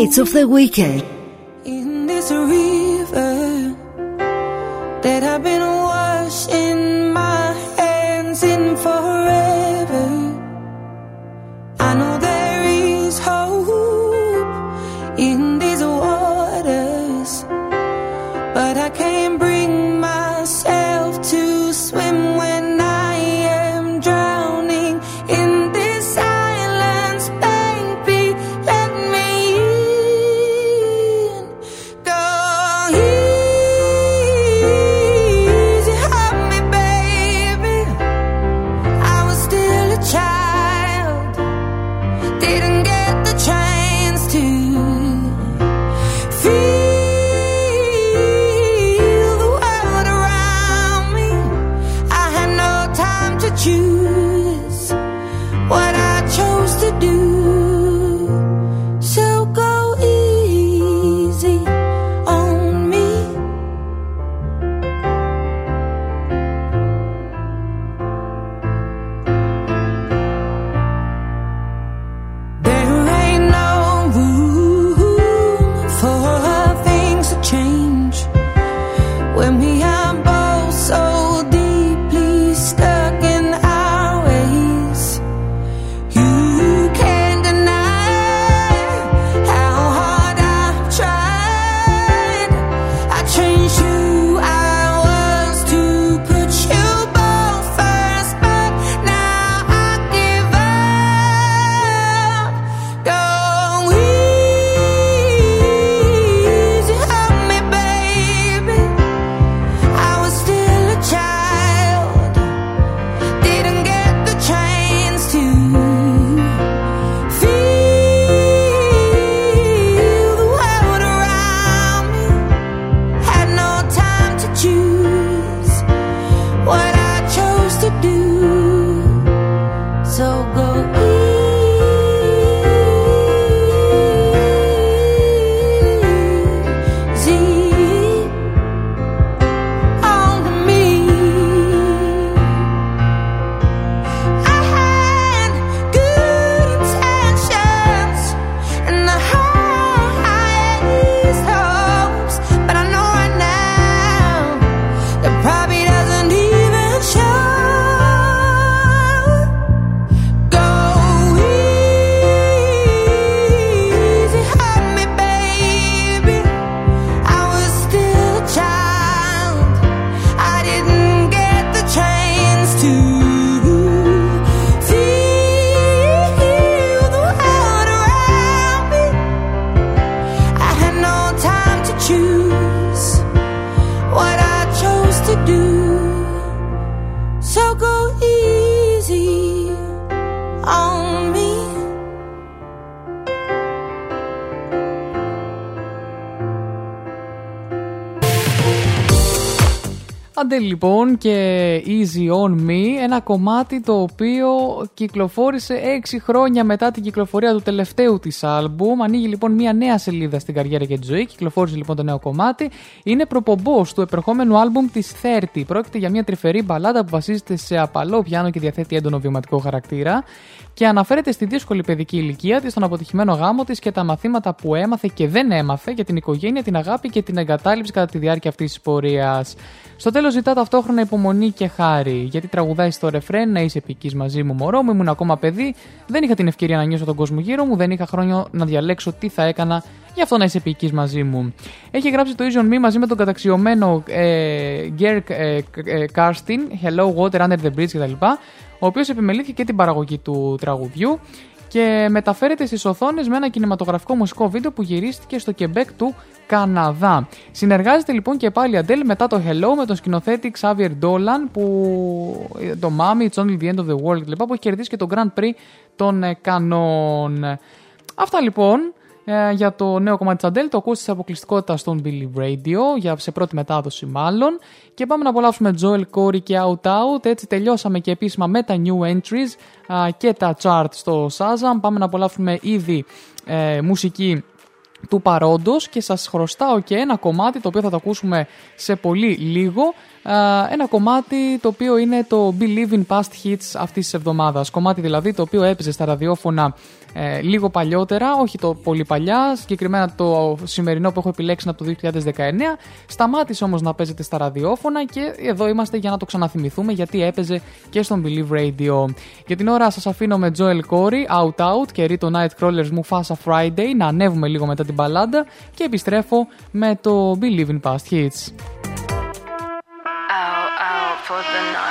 Hits of the weekend. in this river that I've been Άντε λοιπόν και Easy On Me, ένα κομμάτι το οποίο κυκλοφόρησε 6 χρόνια μετά την κυκλοφορία του τελευταίου της άλμπουμ. Ανοίγει λοιπόν μια νέα σελίδα στην καριέρα και τη ζωή. Κυκλοφόρησε λοιπόν το νέο κομμάτι. Είναι προπομπός του επερχόμενου άλμπουμ της 30. Πρόκειται για μια τρυφερή μπαλάντα που βασίζεται σε απαλό πιάνο και διαθέτει έντονο βιωματικό χαρακτήρα και αναφέρεται στη δύσκολη παιδική ηλικία της, στον αποτυχημένο γάμο της και τα μαθήματα που έμαθε και δεν έμαθε για την οικογένεια, την αγάπη και την εγκατάλειψη κατά τη διάρκεια αυτής της πορείας. Στο τέλος ζητά ταυτόχρονα υπομονή και χάρη, γιατί τραγουδάει στο ρεφρέν να είσαι επιεικής μαζί μου, μωρό μου, ήμουν ακόμα παιδί, δεν είχα την ευκαιρία να νιώσω τον κόσμο γύρω μου, δεν είχα χρόνο να διαλέξω τι θα έκανα Γι' αυτό να είσαι επιεικής μαζί μου. Έχει γράψει το Easy on Me μαζί με τον καταξιωμένο ε, Γκρεγκ ε, ε, Κέρστιν, Hello Water Under the Bridge κτλ. Ο οποίος επιμελήθηκε και την παραγωγή του τραγουδιού και μεταφέρεται στις οθόνες με ένα κινηματογραφικό μουσικό βίντεο που γυρίστηκε στο Κεμπέκ του Καναδά. Συνεργάζεται λοιπόν και πάλι η Αντέλ μετά το Hello με τον σκηνοθέτη Xavier Dolan που το Mami, It's Only the End of the World κλπ. που έχει κερδίσει και το Grand Prix των ε, Κανών. Αυτά λοιπόν ε, για το νέο κομμάτι της Αντέλ, το ακούσεις σε αποκλειστικότητα στον Billy Radio, για, σε πρώτη μετάδοση μάλλον. Και πάμε να απολαύσουμε Joel Corey και Out Out. Έτσι τελειώσαμε και επίσημα με τα new entries α, και τα chart στο Shazam. Πάμε να απολαύσουμε ήδη ε, μουσική του παρόντος και σας χρωστάω και ένα κομμάτι το οποίο θα το ακούσουμε σε πολύ λίγο Α, ένα κομμάτι το οποίο είναι το Believe in Past Hits αυτής της εβδομάδας κομμάτι δηλαδή το οποίο έπαιζε στα ραδιόφωνα ε, λίγο παλιότερα, όχι το πολύ παλιά, συγκεκριμένα το σημερινό που έχω επιλέξει είναι από το 2019. Σταμάτησε όμως να παίζεται στα ραδιόφωνα και εδώ είμαστε για να το ξαναθυμηθούμε γιατί έπαιζε και στον Believe Radio. Για την ώρα σας αφήνω με Joel Corey, Out Out και Rito Nightcrawlers μου Fasa Friday να ανέβουμε λίγο μετά την μπαλάντα και επιστρέφω με το Believe in Past Hits. out, out for the night.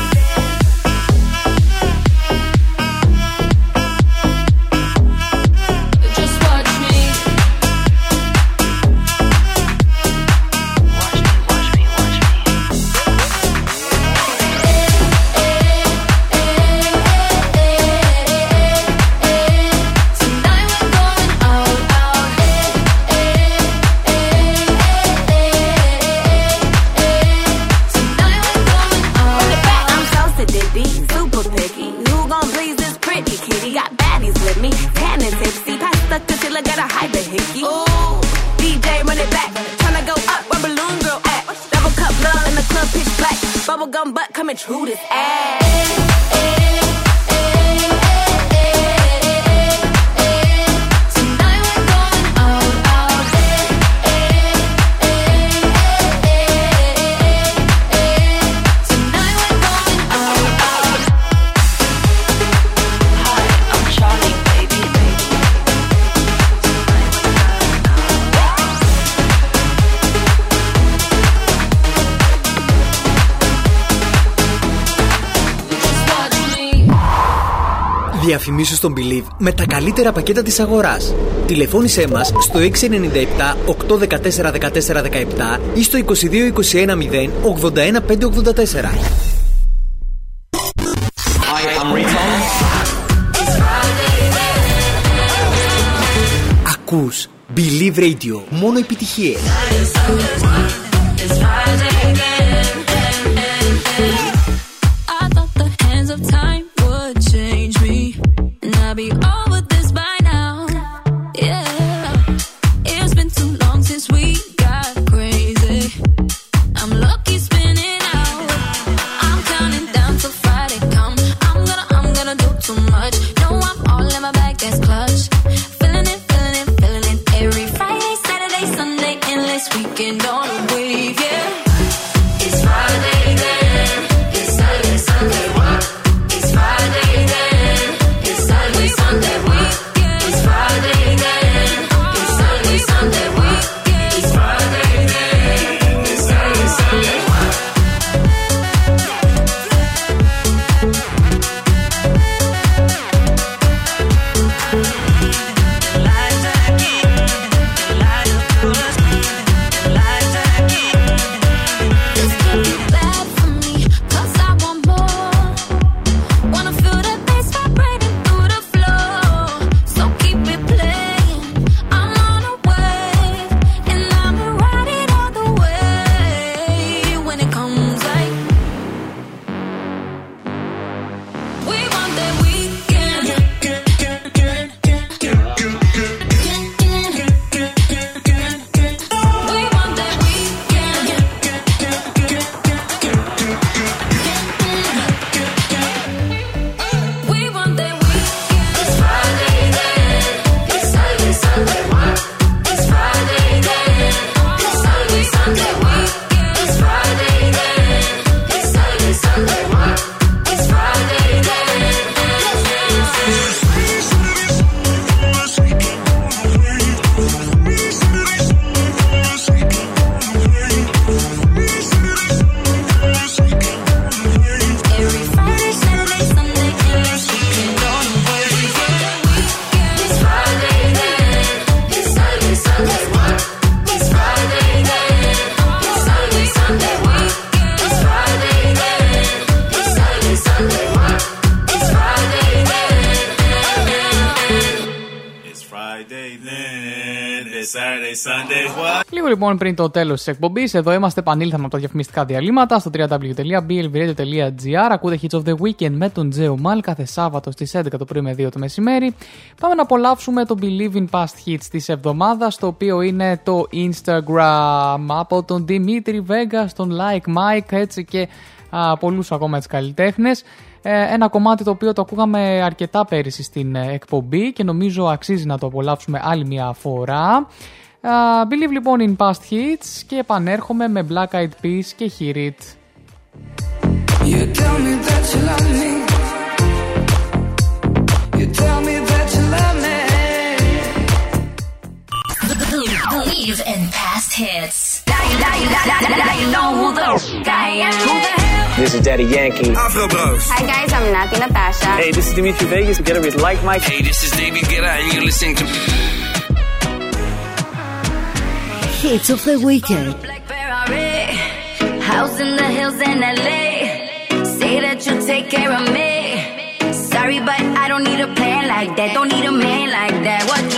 Who this ass? Διαφημίσου στον Believe με τα καλύτερα πακέτα της αγοράς. Τηλεφώνησέ μας στο 697 814 1417 ή στο 2221 0 81 584. Hi, I'm Riton. Ακούς Believe Radio. Μόνο επιτυχίες. Πριν το τέλος της εκπομπής, εδώ είμαστε, επανήλθαμε από τα διαφημιστικά διαλύματα στο www.blvradio.gr. Ακούτε Hits of the Weekend με τον Τζέο Μάλ κάθε Σάββατο στις 11 το πρωί με 2 το μεσημέρι. Πάμε να απολαύσουμε το Believe in Past Hits της εβδομάδας, το οποίο είναι το Instagram από τον Dimitri Vega, τον Like Mike, έτσι και α, πολλούς ακόμα έτσι καλλιτέχνες. Ε, ένα κομμάτι το οποίο το ακούγαμε αρκετά πέρυσι στην ε, εκπομπή και νομίζω αξίζει να το απολαύσουμε άλλη μια φορά. Uh, believe λοιπόν in past hits και επανέρχομαι με Black Eyed Peas και Hear It. You tell me that you love me. You tell me that you love me. Believe in past hits. Now you, now you, now you, now you know who the f- I am. Who the hell? This is Daddy Yankee. Afro Bros. Hi guys, I'm Nati Natasha. Hey, this is Dimitri Vegas together with Like Mike. Hey, this is David Guetta, and you're listening to Hits of the weekend. House in the hills in LA. Say that you'll take care of me. Sorry, but I don't need a plan like that. Don't need a man like that. What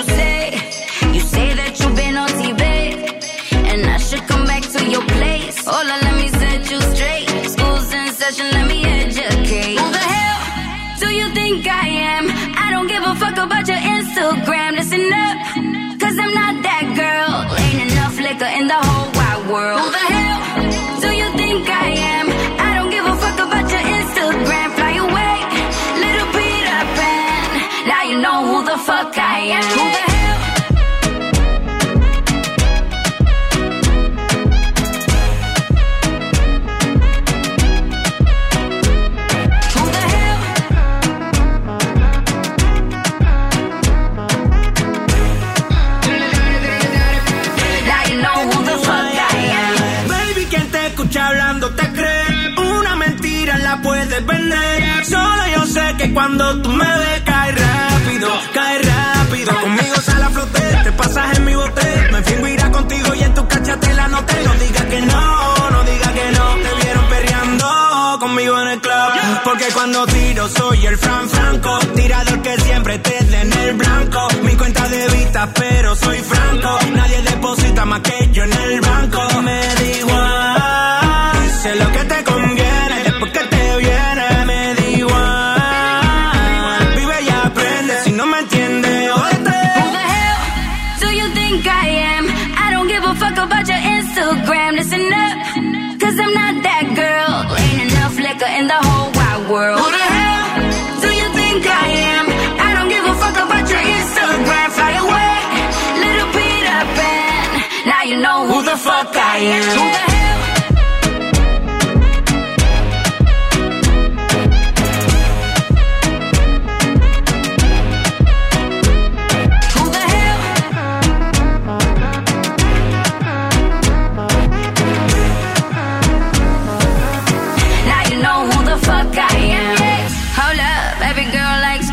cuando tú me ves cae rápido, cae rápido. Conmigo sale a flote, te pasas en mi bote. Me fingo irá contigo y en tu cachatela no te no digas que no, no digas que no. Te vieron perreando conmigo en el club. Porque cuando tiro soy el Fran Franco. Tirador que siempre te en el blanco. Mi cuenta de vista, pero soy franco. Nadie deposita más que yo en el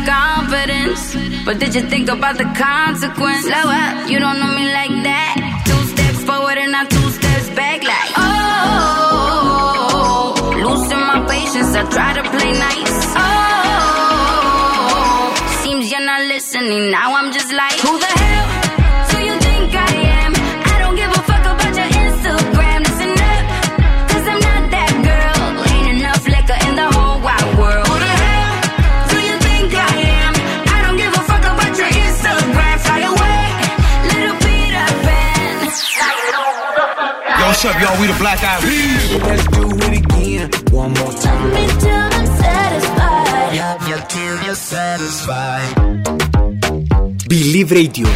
confidence. But did you think about the consequence? Slow up, you don't know me like try to play nice. Oh. Seems you're not listening, now I'm just like, who the hell do you think I am? I don't give a fuck about your Instagram. Listen up, cause I'm not that girl. Ain't enough liquor in the whole wide world. Who the hell do you think I am? I don't give a fuck about your Instagram. Fly away, little Peter Pan. Yo, what's up, y'all? We the Black Eyed Peas more time. Me till I'm satisfied. Love you till you're satisfied. Believe Radio.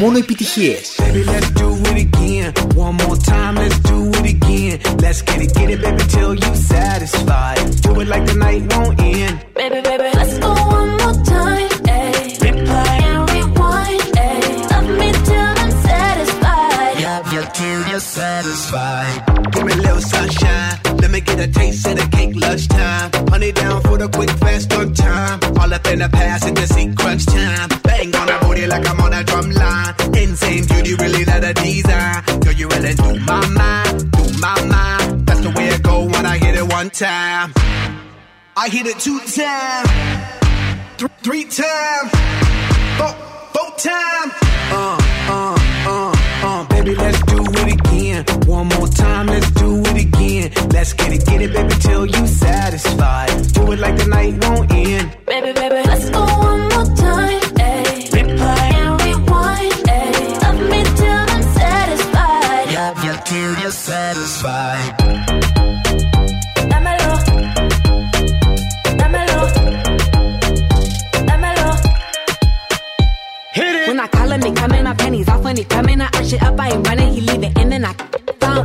Μόνο επιτυχίες. Baby, let's do it again. One more time, let's do it again. Let's get it, get it, baby, till you satisfied. Do it like the night won't end. Baby, baby, let's go one more time. Ayy. Replay. And rewind. Ayy. Love me till I'm satisfied. Love you till you're satisfied. Honey down for the quick, fast, on time. All up in the past in the crunch time. Bang on the booty like I'm on a drum line. Insane beauty, really not a design. Girl, you really do my mind, do my mind. That's the way it go when I hit it one time. I hit it two times, th- three times, four, four times. Uh, uh, uh, uh, baby, let's do it again. One more time, let's do it Let's get it, get it, baby, till you satisfied. Do it like the night won't end. Baby, baby, let's go one more time. Ayy. Replay. And rewind. Ayy. Love me till I'm satisfied. Love you till you're satisfied. Dámelo. Dámelo. Dámelo. Hit it. When I call him, he coming, my panties off when he coming. I arch it up, I ain't running, he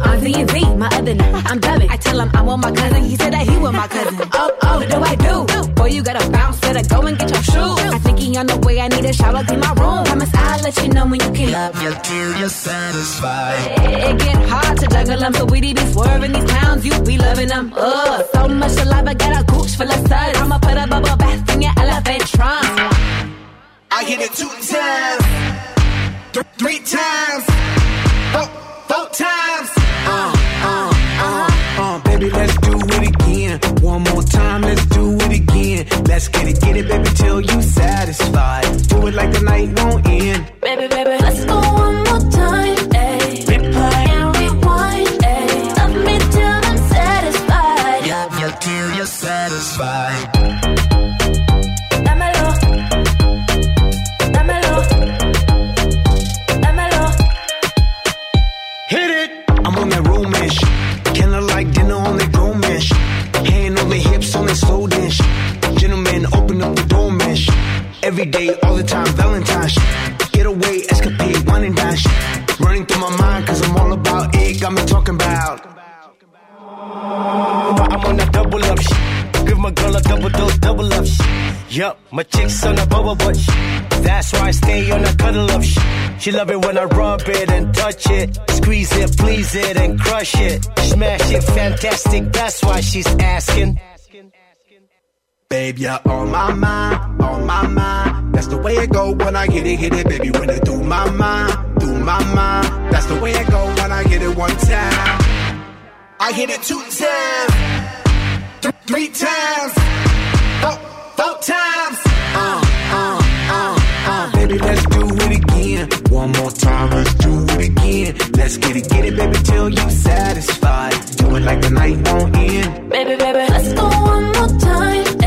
on Z and Z, my other name. I'm dubbing. I tell him I want my cousin, he said that he want my cousin. Oh, oh, what do I do? Boy, you gotta bounce, better go and get your shoes. I think he on the way, I need a shower, clean my room. Promise I'll let you know when you can. Love you till you're satisfied. It get hard to juggle them, so we be swerving these clowns, you be loving them. Ugh, so much alive, I got a gooch full of suds. I'ma put a bubble bath in your elephant trunk. I hit it two times, th- three times, One more time, let's do it again. Let's get it, get it, baby, till you satisfied. Do it like the night won't end. Baby, baby, let's go one more time. Ayy. Replay. And rewind. Ayy. Love me till I'm satisfied. Love you till you're satisfied. Every day, all the time, Valentine's. Get away, escapade, wine and dine. Running through my mind, cause I'm all about it. Got me talking about. I'm on that double up shit. Give my girl a double dose, double up shit. Yup, my chick's on a bubble butt shit. That's why I stay on a cuddle up shit. She love it when I rub it and touch it. Squeeze it, please it, and crush it. Smash it, fantastic. That's why she's asking. Babe, you're on my mind, on my mind. That's the way it go when I get it, hit it, baby. When it do my mind, through my mind. That's the way it go when I get it one time. I hit it two times, th- three times, four, four times. Uh, uh, uh, uh. Baby, let's do it again. One more time, let's do it again. Let's get it, get it, baby, till you satisfied. Do it like the night won't end. Baby, baby, let's go one more time,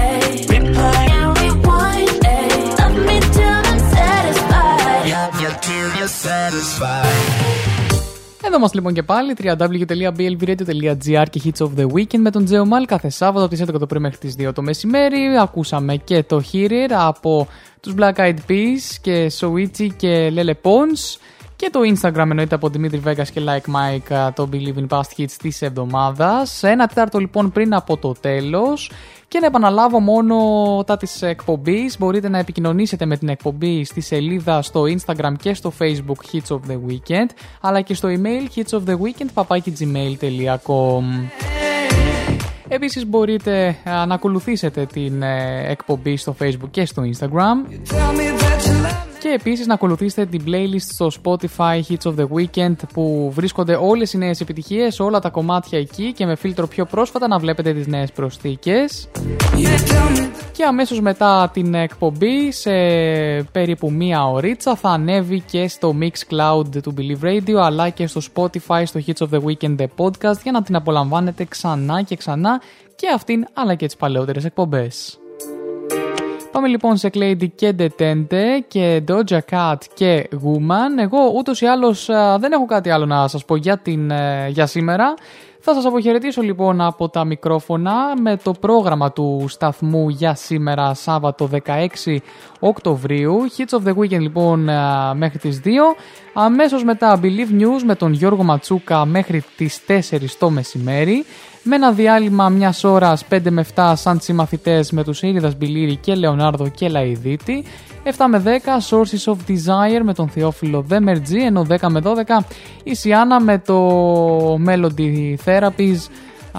Εδώ είμαστε λοιπόν και πάλι, www.blvradio.gr και Hits of the Weekend με τον Τζέο Μάλ κάθε Σάββατο από τις 11 το πρωί μέχρι τις 2 το μεσημέρι. Ακούσαμε και το Hear It από τους Black Eyed Peas και Soichi και Lele Pons και το Instagram εννοείται από Δημήτρη Vegas και Like Mike το Believe in Past Hits της εβδομάδας. Ένα τέταρτο λοιπόν πριν από το τέλος και να επαναλάβω μόνο τα της εκπομπής. Μπορείτε να επικοινωνήσετε με την εκπομπή στη σελίδα στο Instagram και στο Facebook Hits of the Weekend αλλά και στο email hitsoftheweekend.gmail.com Επίσης μπορείτε α, να ακολουθήσετε την ε, εκπομπή στο Facebook και στο Instagram και επίσης να ακολουθήσετε την playlist στο Spotify Hits of the Weekend που βρίσκονται όλες οι νέες επιτυχίες, όλα τα κομμάτια εκεί και με φίλτρο πιο πρόσφατα να βλέπετε τις νέες προσθήκες. Και αμέσως μετά την εκπομπή σε περίπου μία ωρίτσα θα ανέβει και στο Mixcloud του Believe Radio αλλά και στο Spotify στο Hits of the Weekend The Podcast για να την απολαμβάνετε ξανά και ξανά και αυτήν αλλά και τις παλαιότερες εκπομπές. Πάμε λοιπόν σε Lady και Detente και Doja Cat και Woman. Εγώ ούτως ή άλλως α, δεν έχω κάτι άλλο να σας πω για, την, ε, για σήμερα. Θα σας αποχαιρετήσω λοιπόν από τα μικρόφωνα με το πρόγραμμα του σταθμού για σήμερα Σάββατο 16 Οκτωβρίου. Hits of the Weekend λοιπόν α, μέχρι τις 2. Αμέσως μετά Believe News με τον Γιώργο Ματσούκα μέχρι τις 4 το μεσημέρι. Με ένα διάλειμμα μιας ώρας 5 με 7 σαν συμμαθητές με τους Ήριδας Μπιλίρη και Λεωνάρδο και Λαϊδίτη. 7 με 10 Sources of Desire με τον Θεόφιλο Δέμερτζή. Ενώ 10 με 12 η Σιάννα με το Melody Therapies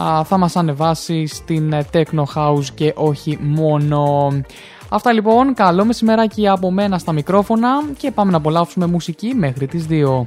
α, θα μας ανεβάσει στην ε, Techno House και όχι μόνο. Αυτά λοιπόν, καλό μεσημεράκι από μένα στα μικρόφωνα και πάμε να απολαύσουμε μουσική μέχρι τις 2.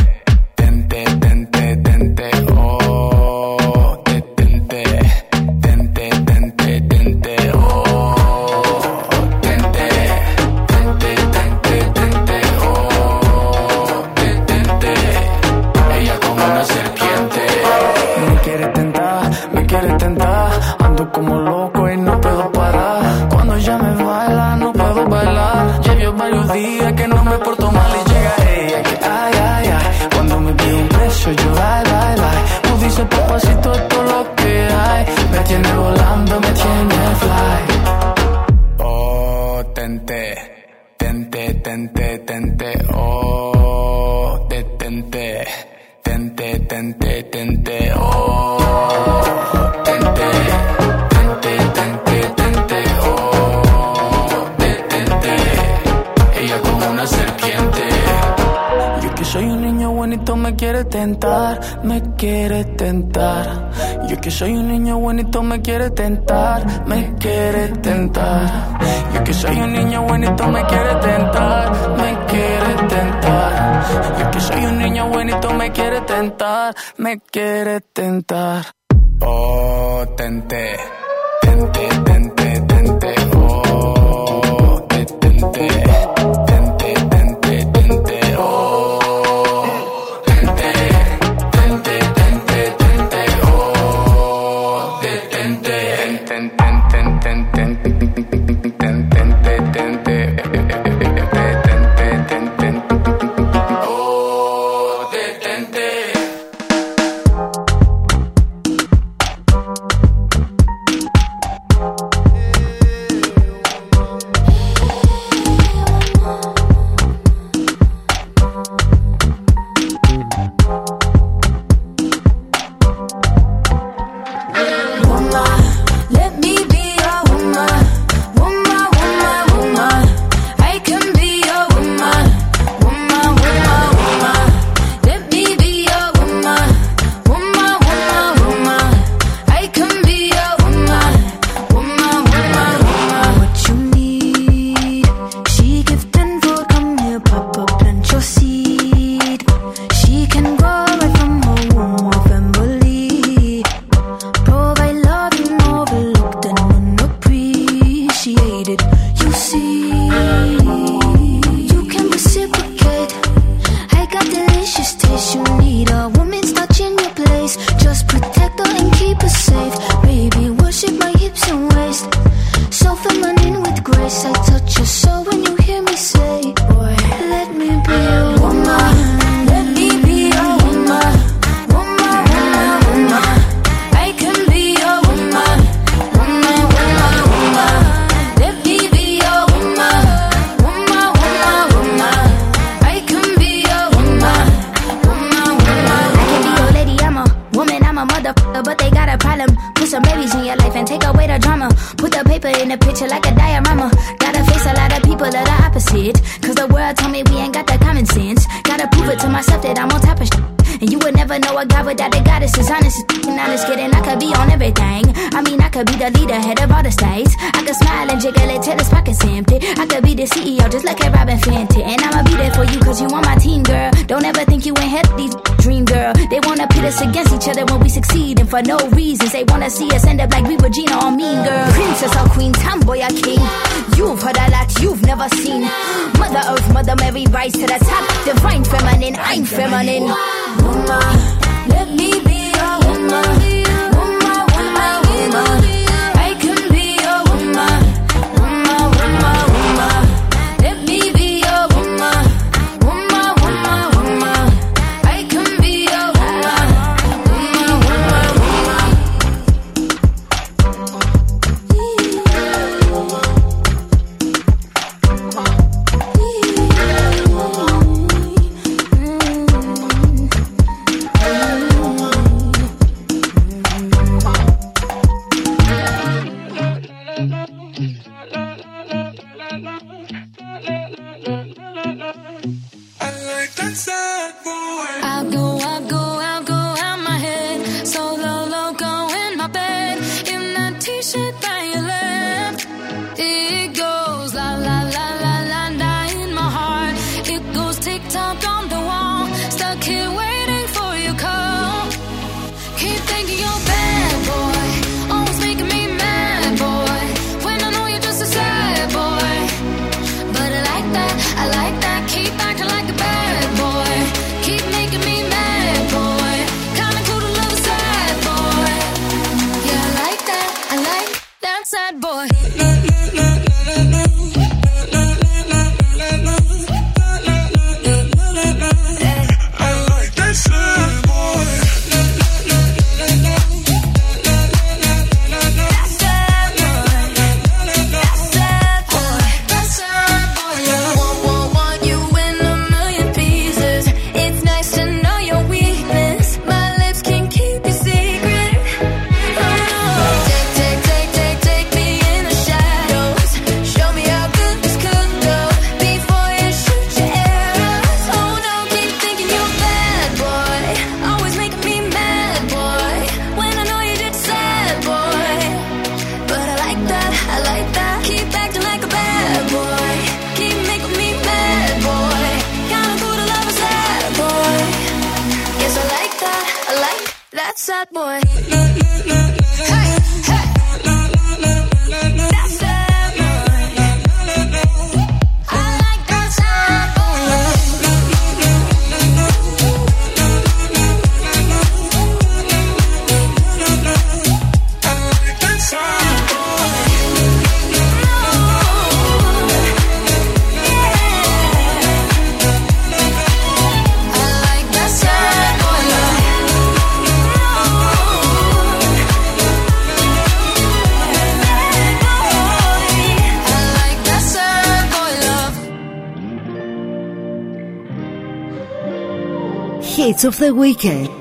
of the weekend.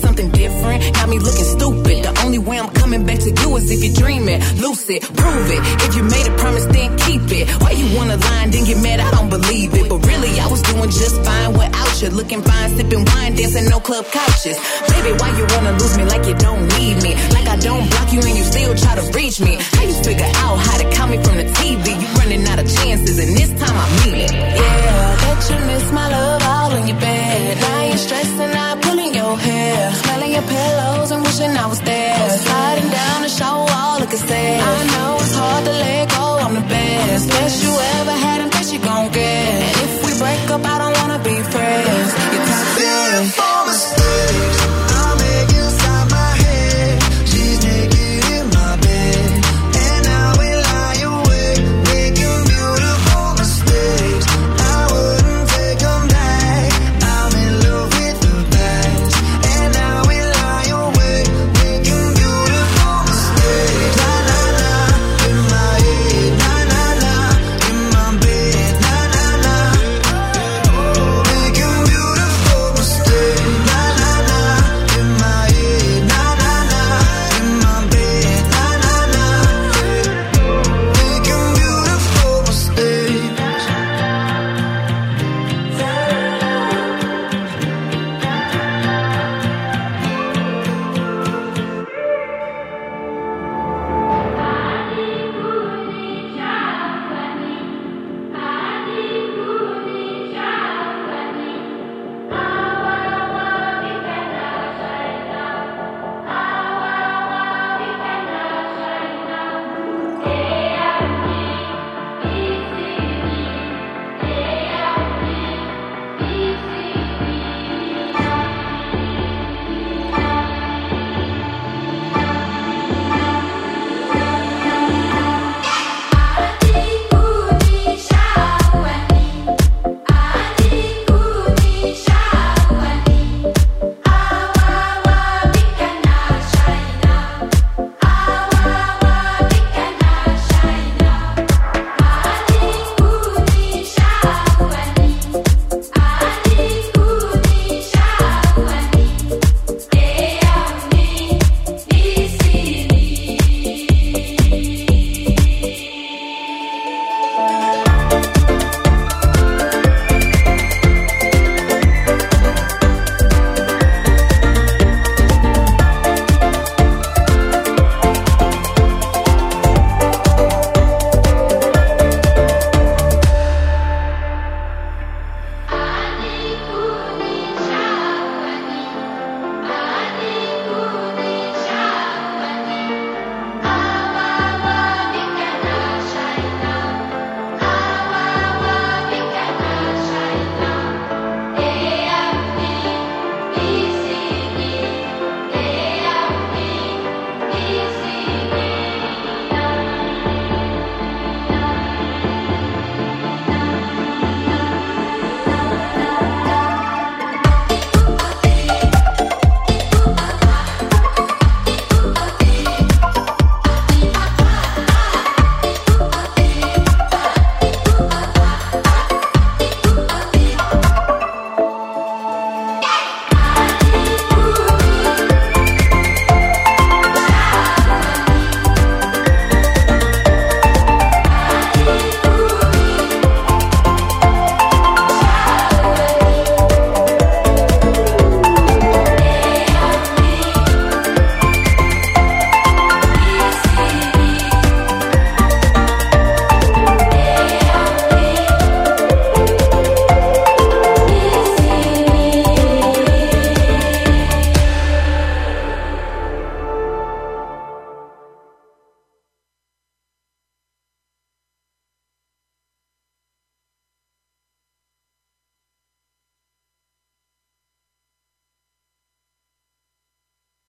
Something different, got me looking stupid. The only way I'm coming back to you is if you're dreaming. Lucid, prove it. If you made a promise, then keep it. Why you wanna lie and then get mad? I don't believe it. But really, I was doing just fine without you. Looking fine, sipping wine, dancing no club couches. Baby, why you wanna lose me like you don't need me? Like I don't block you and you still try to reach me.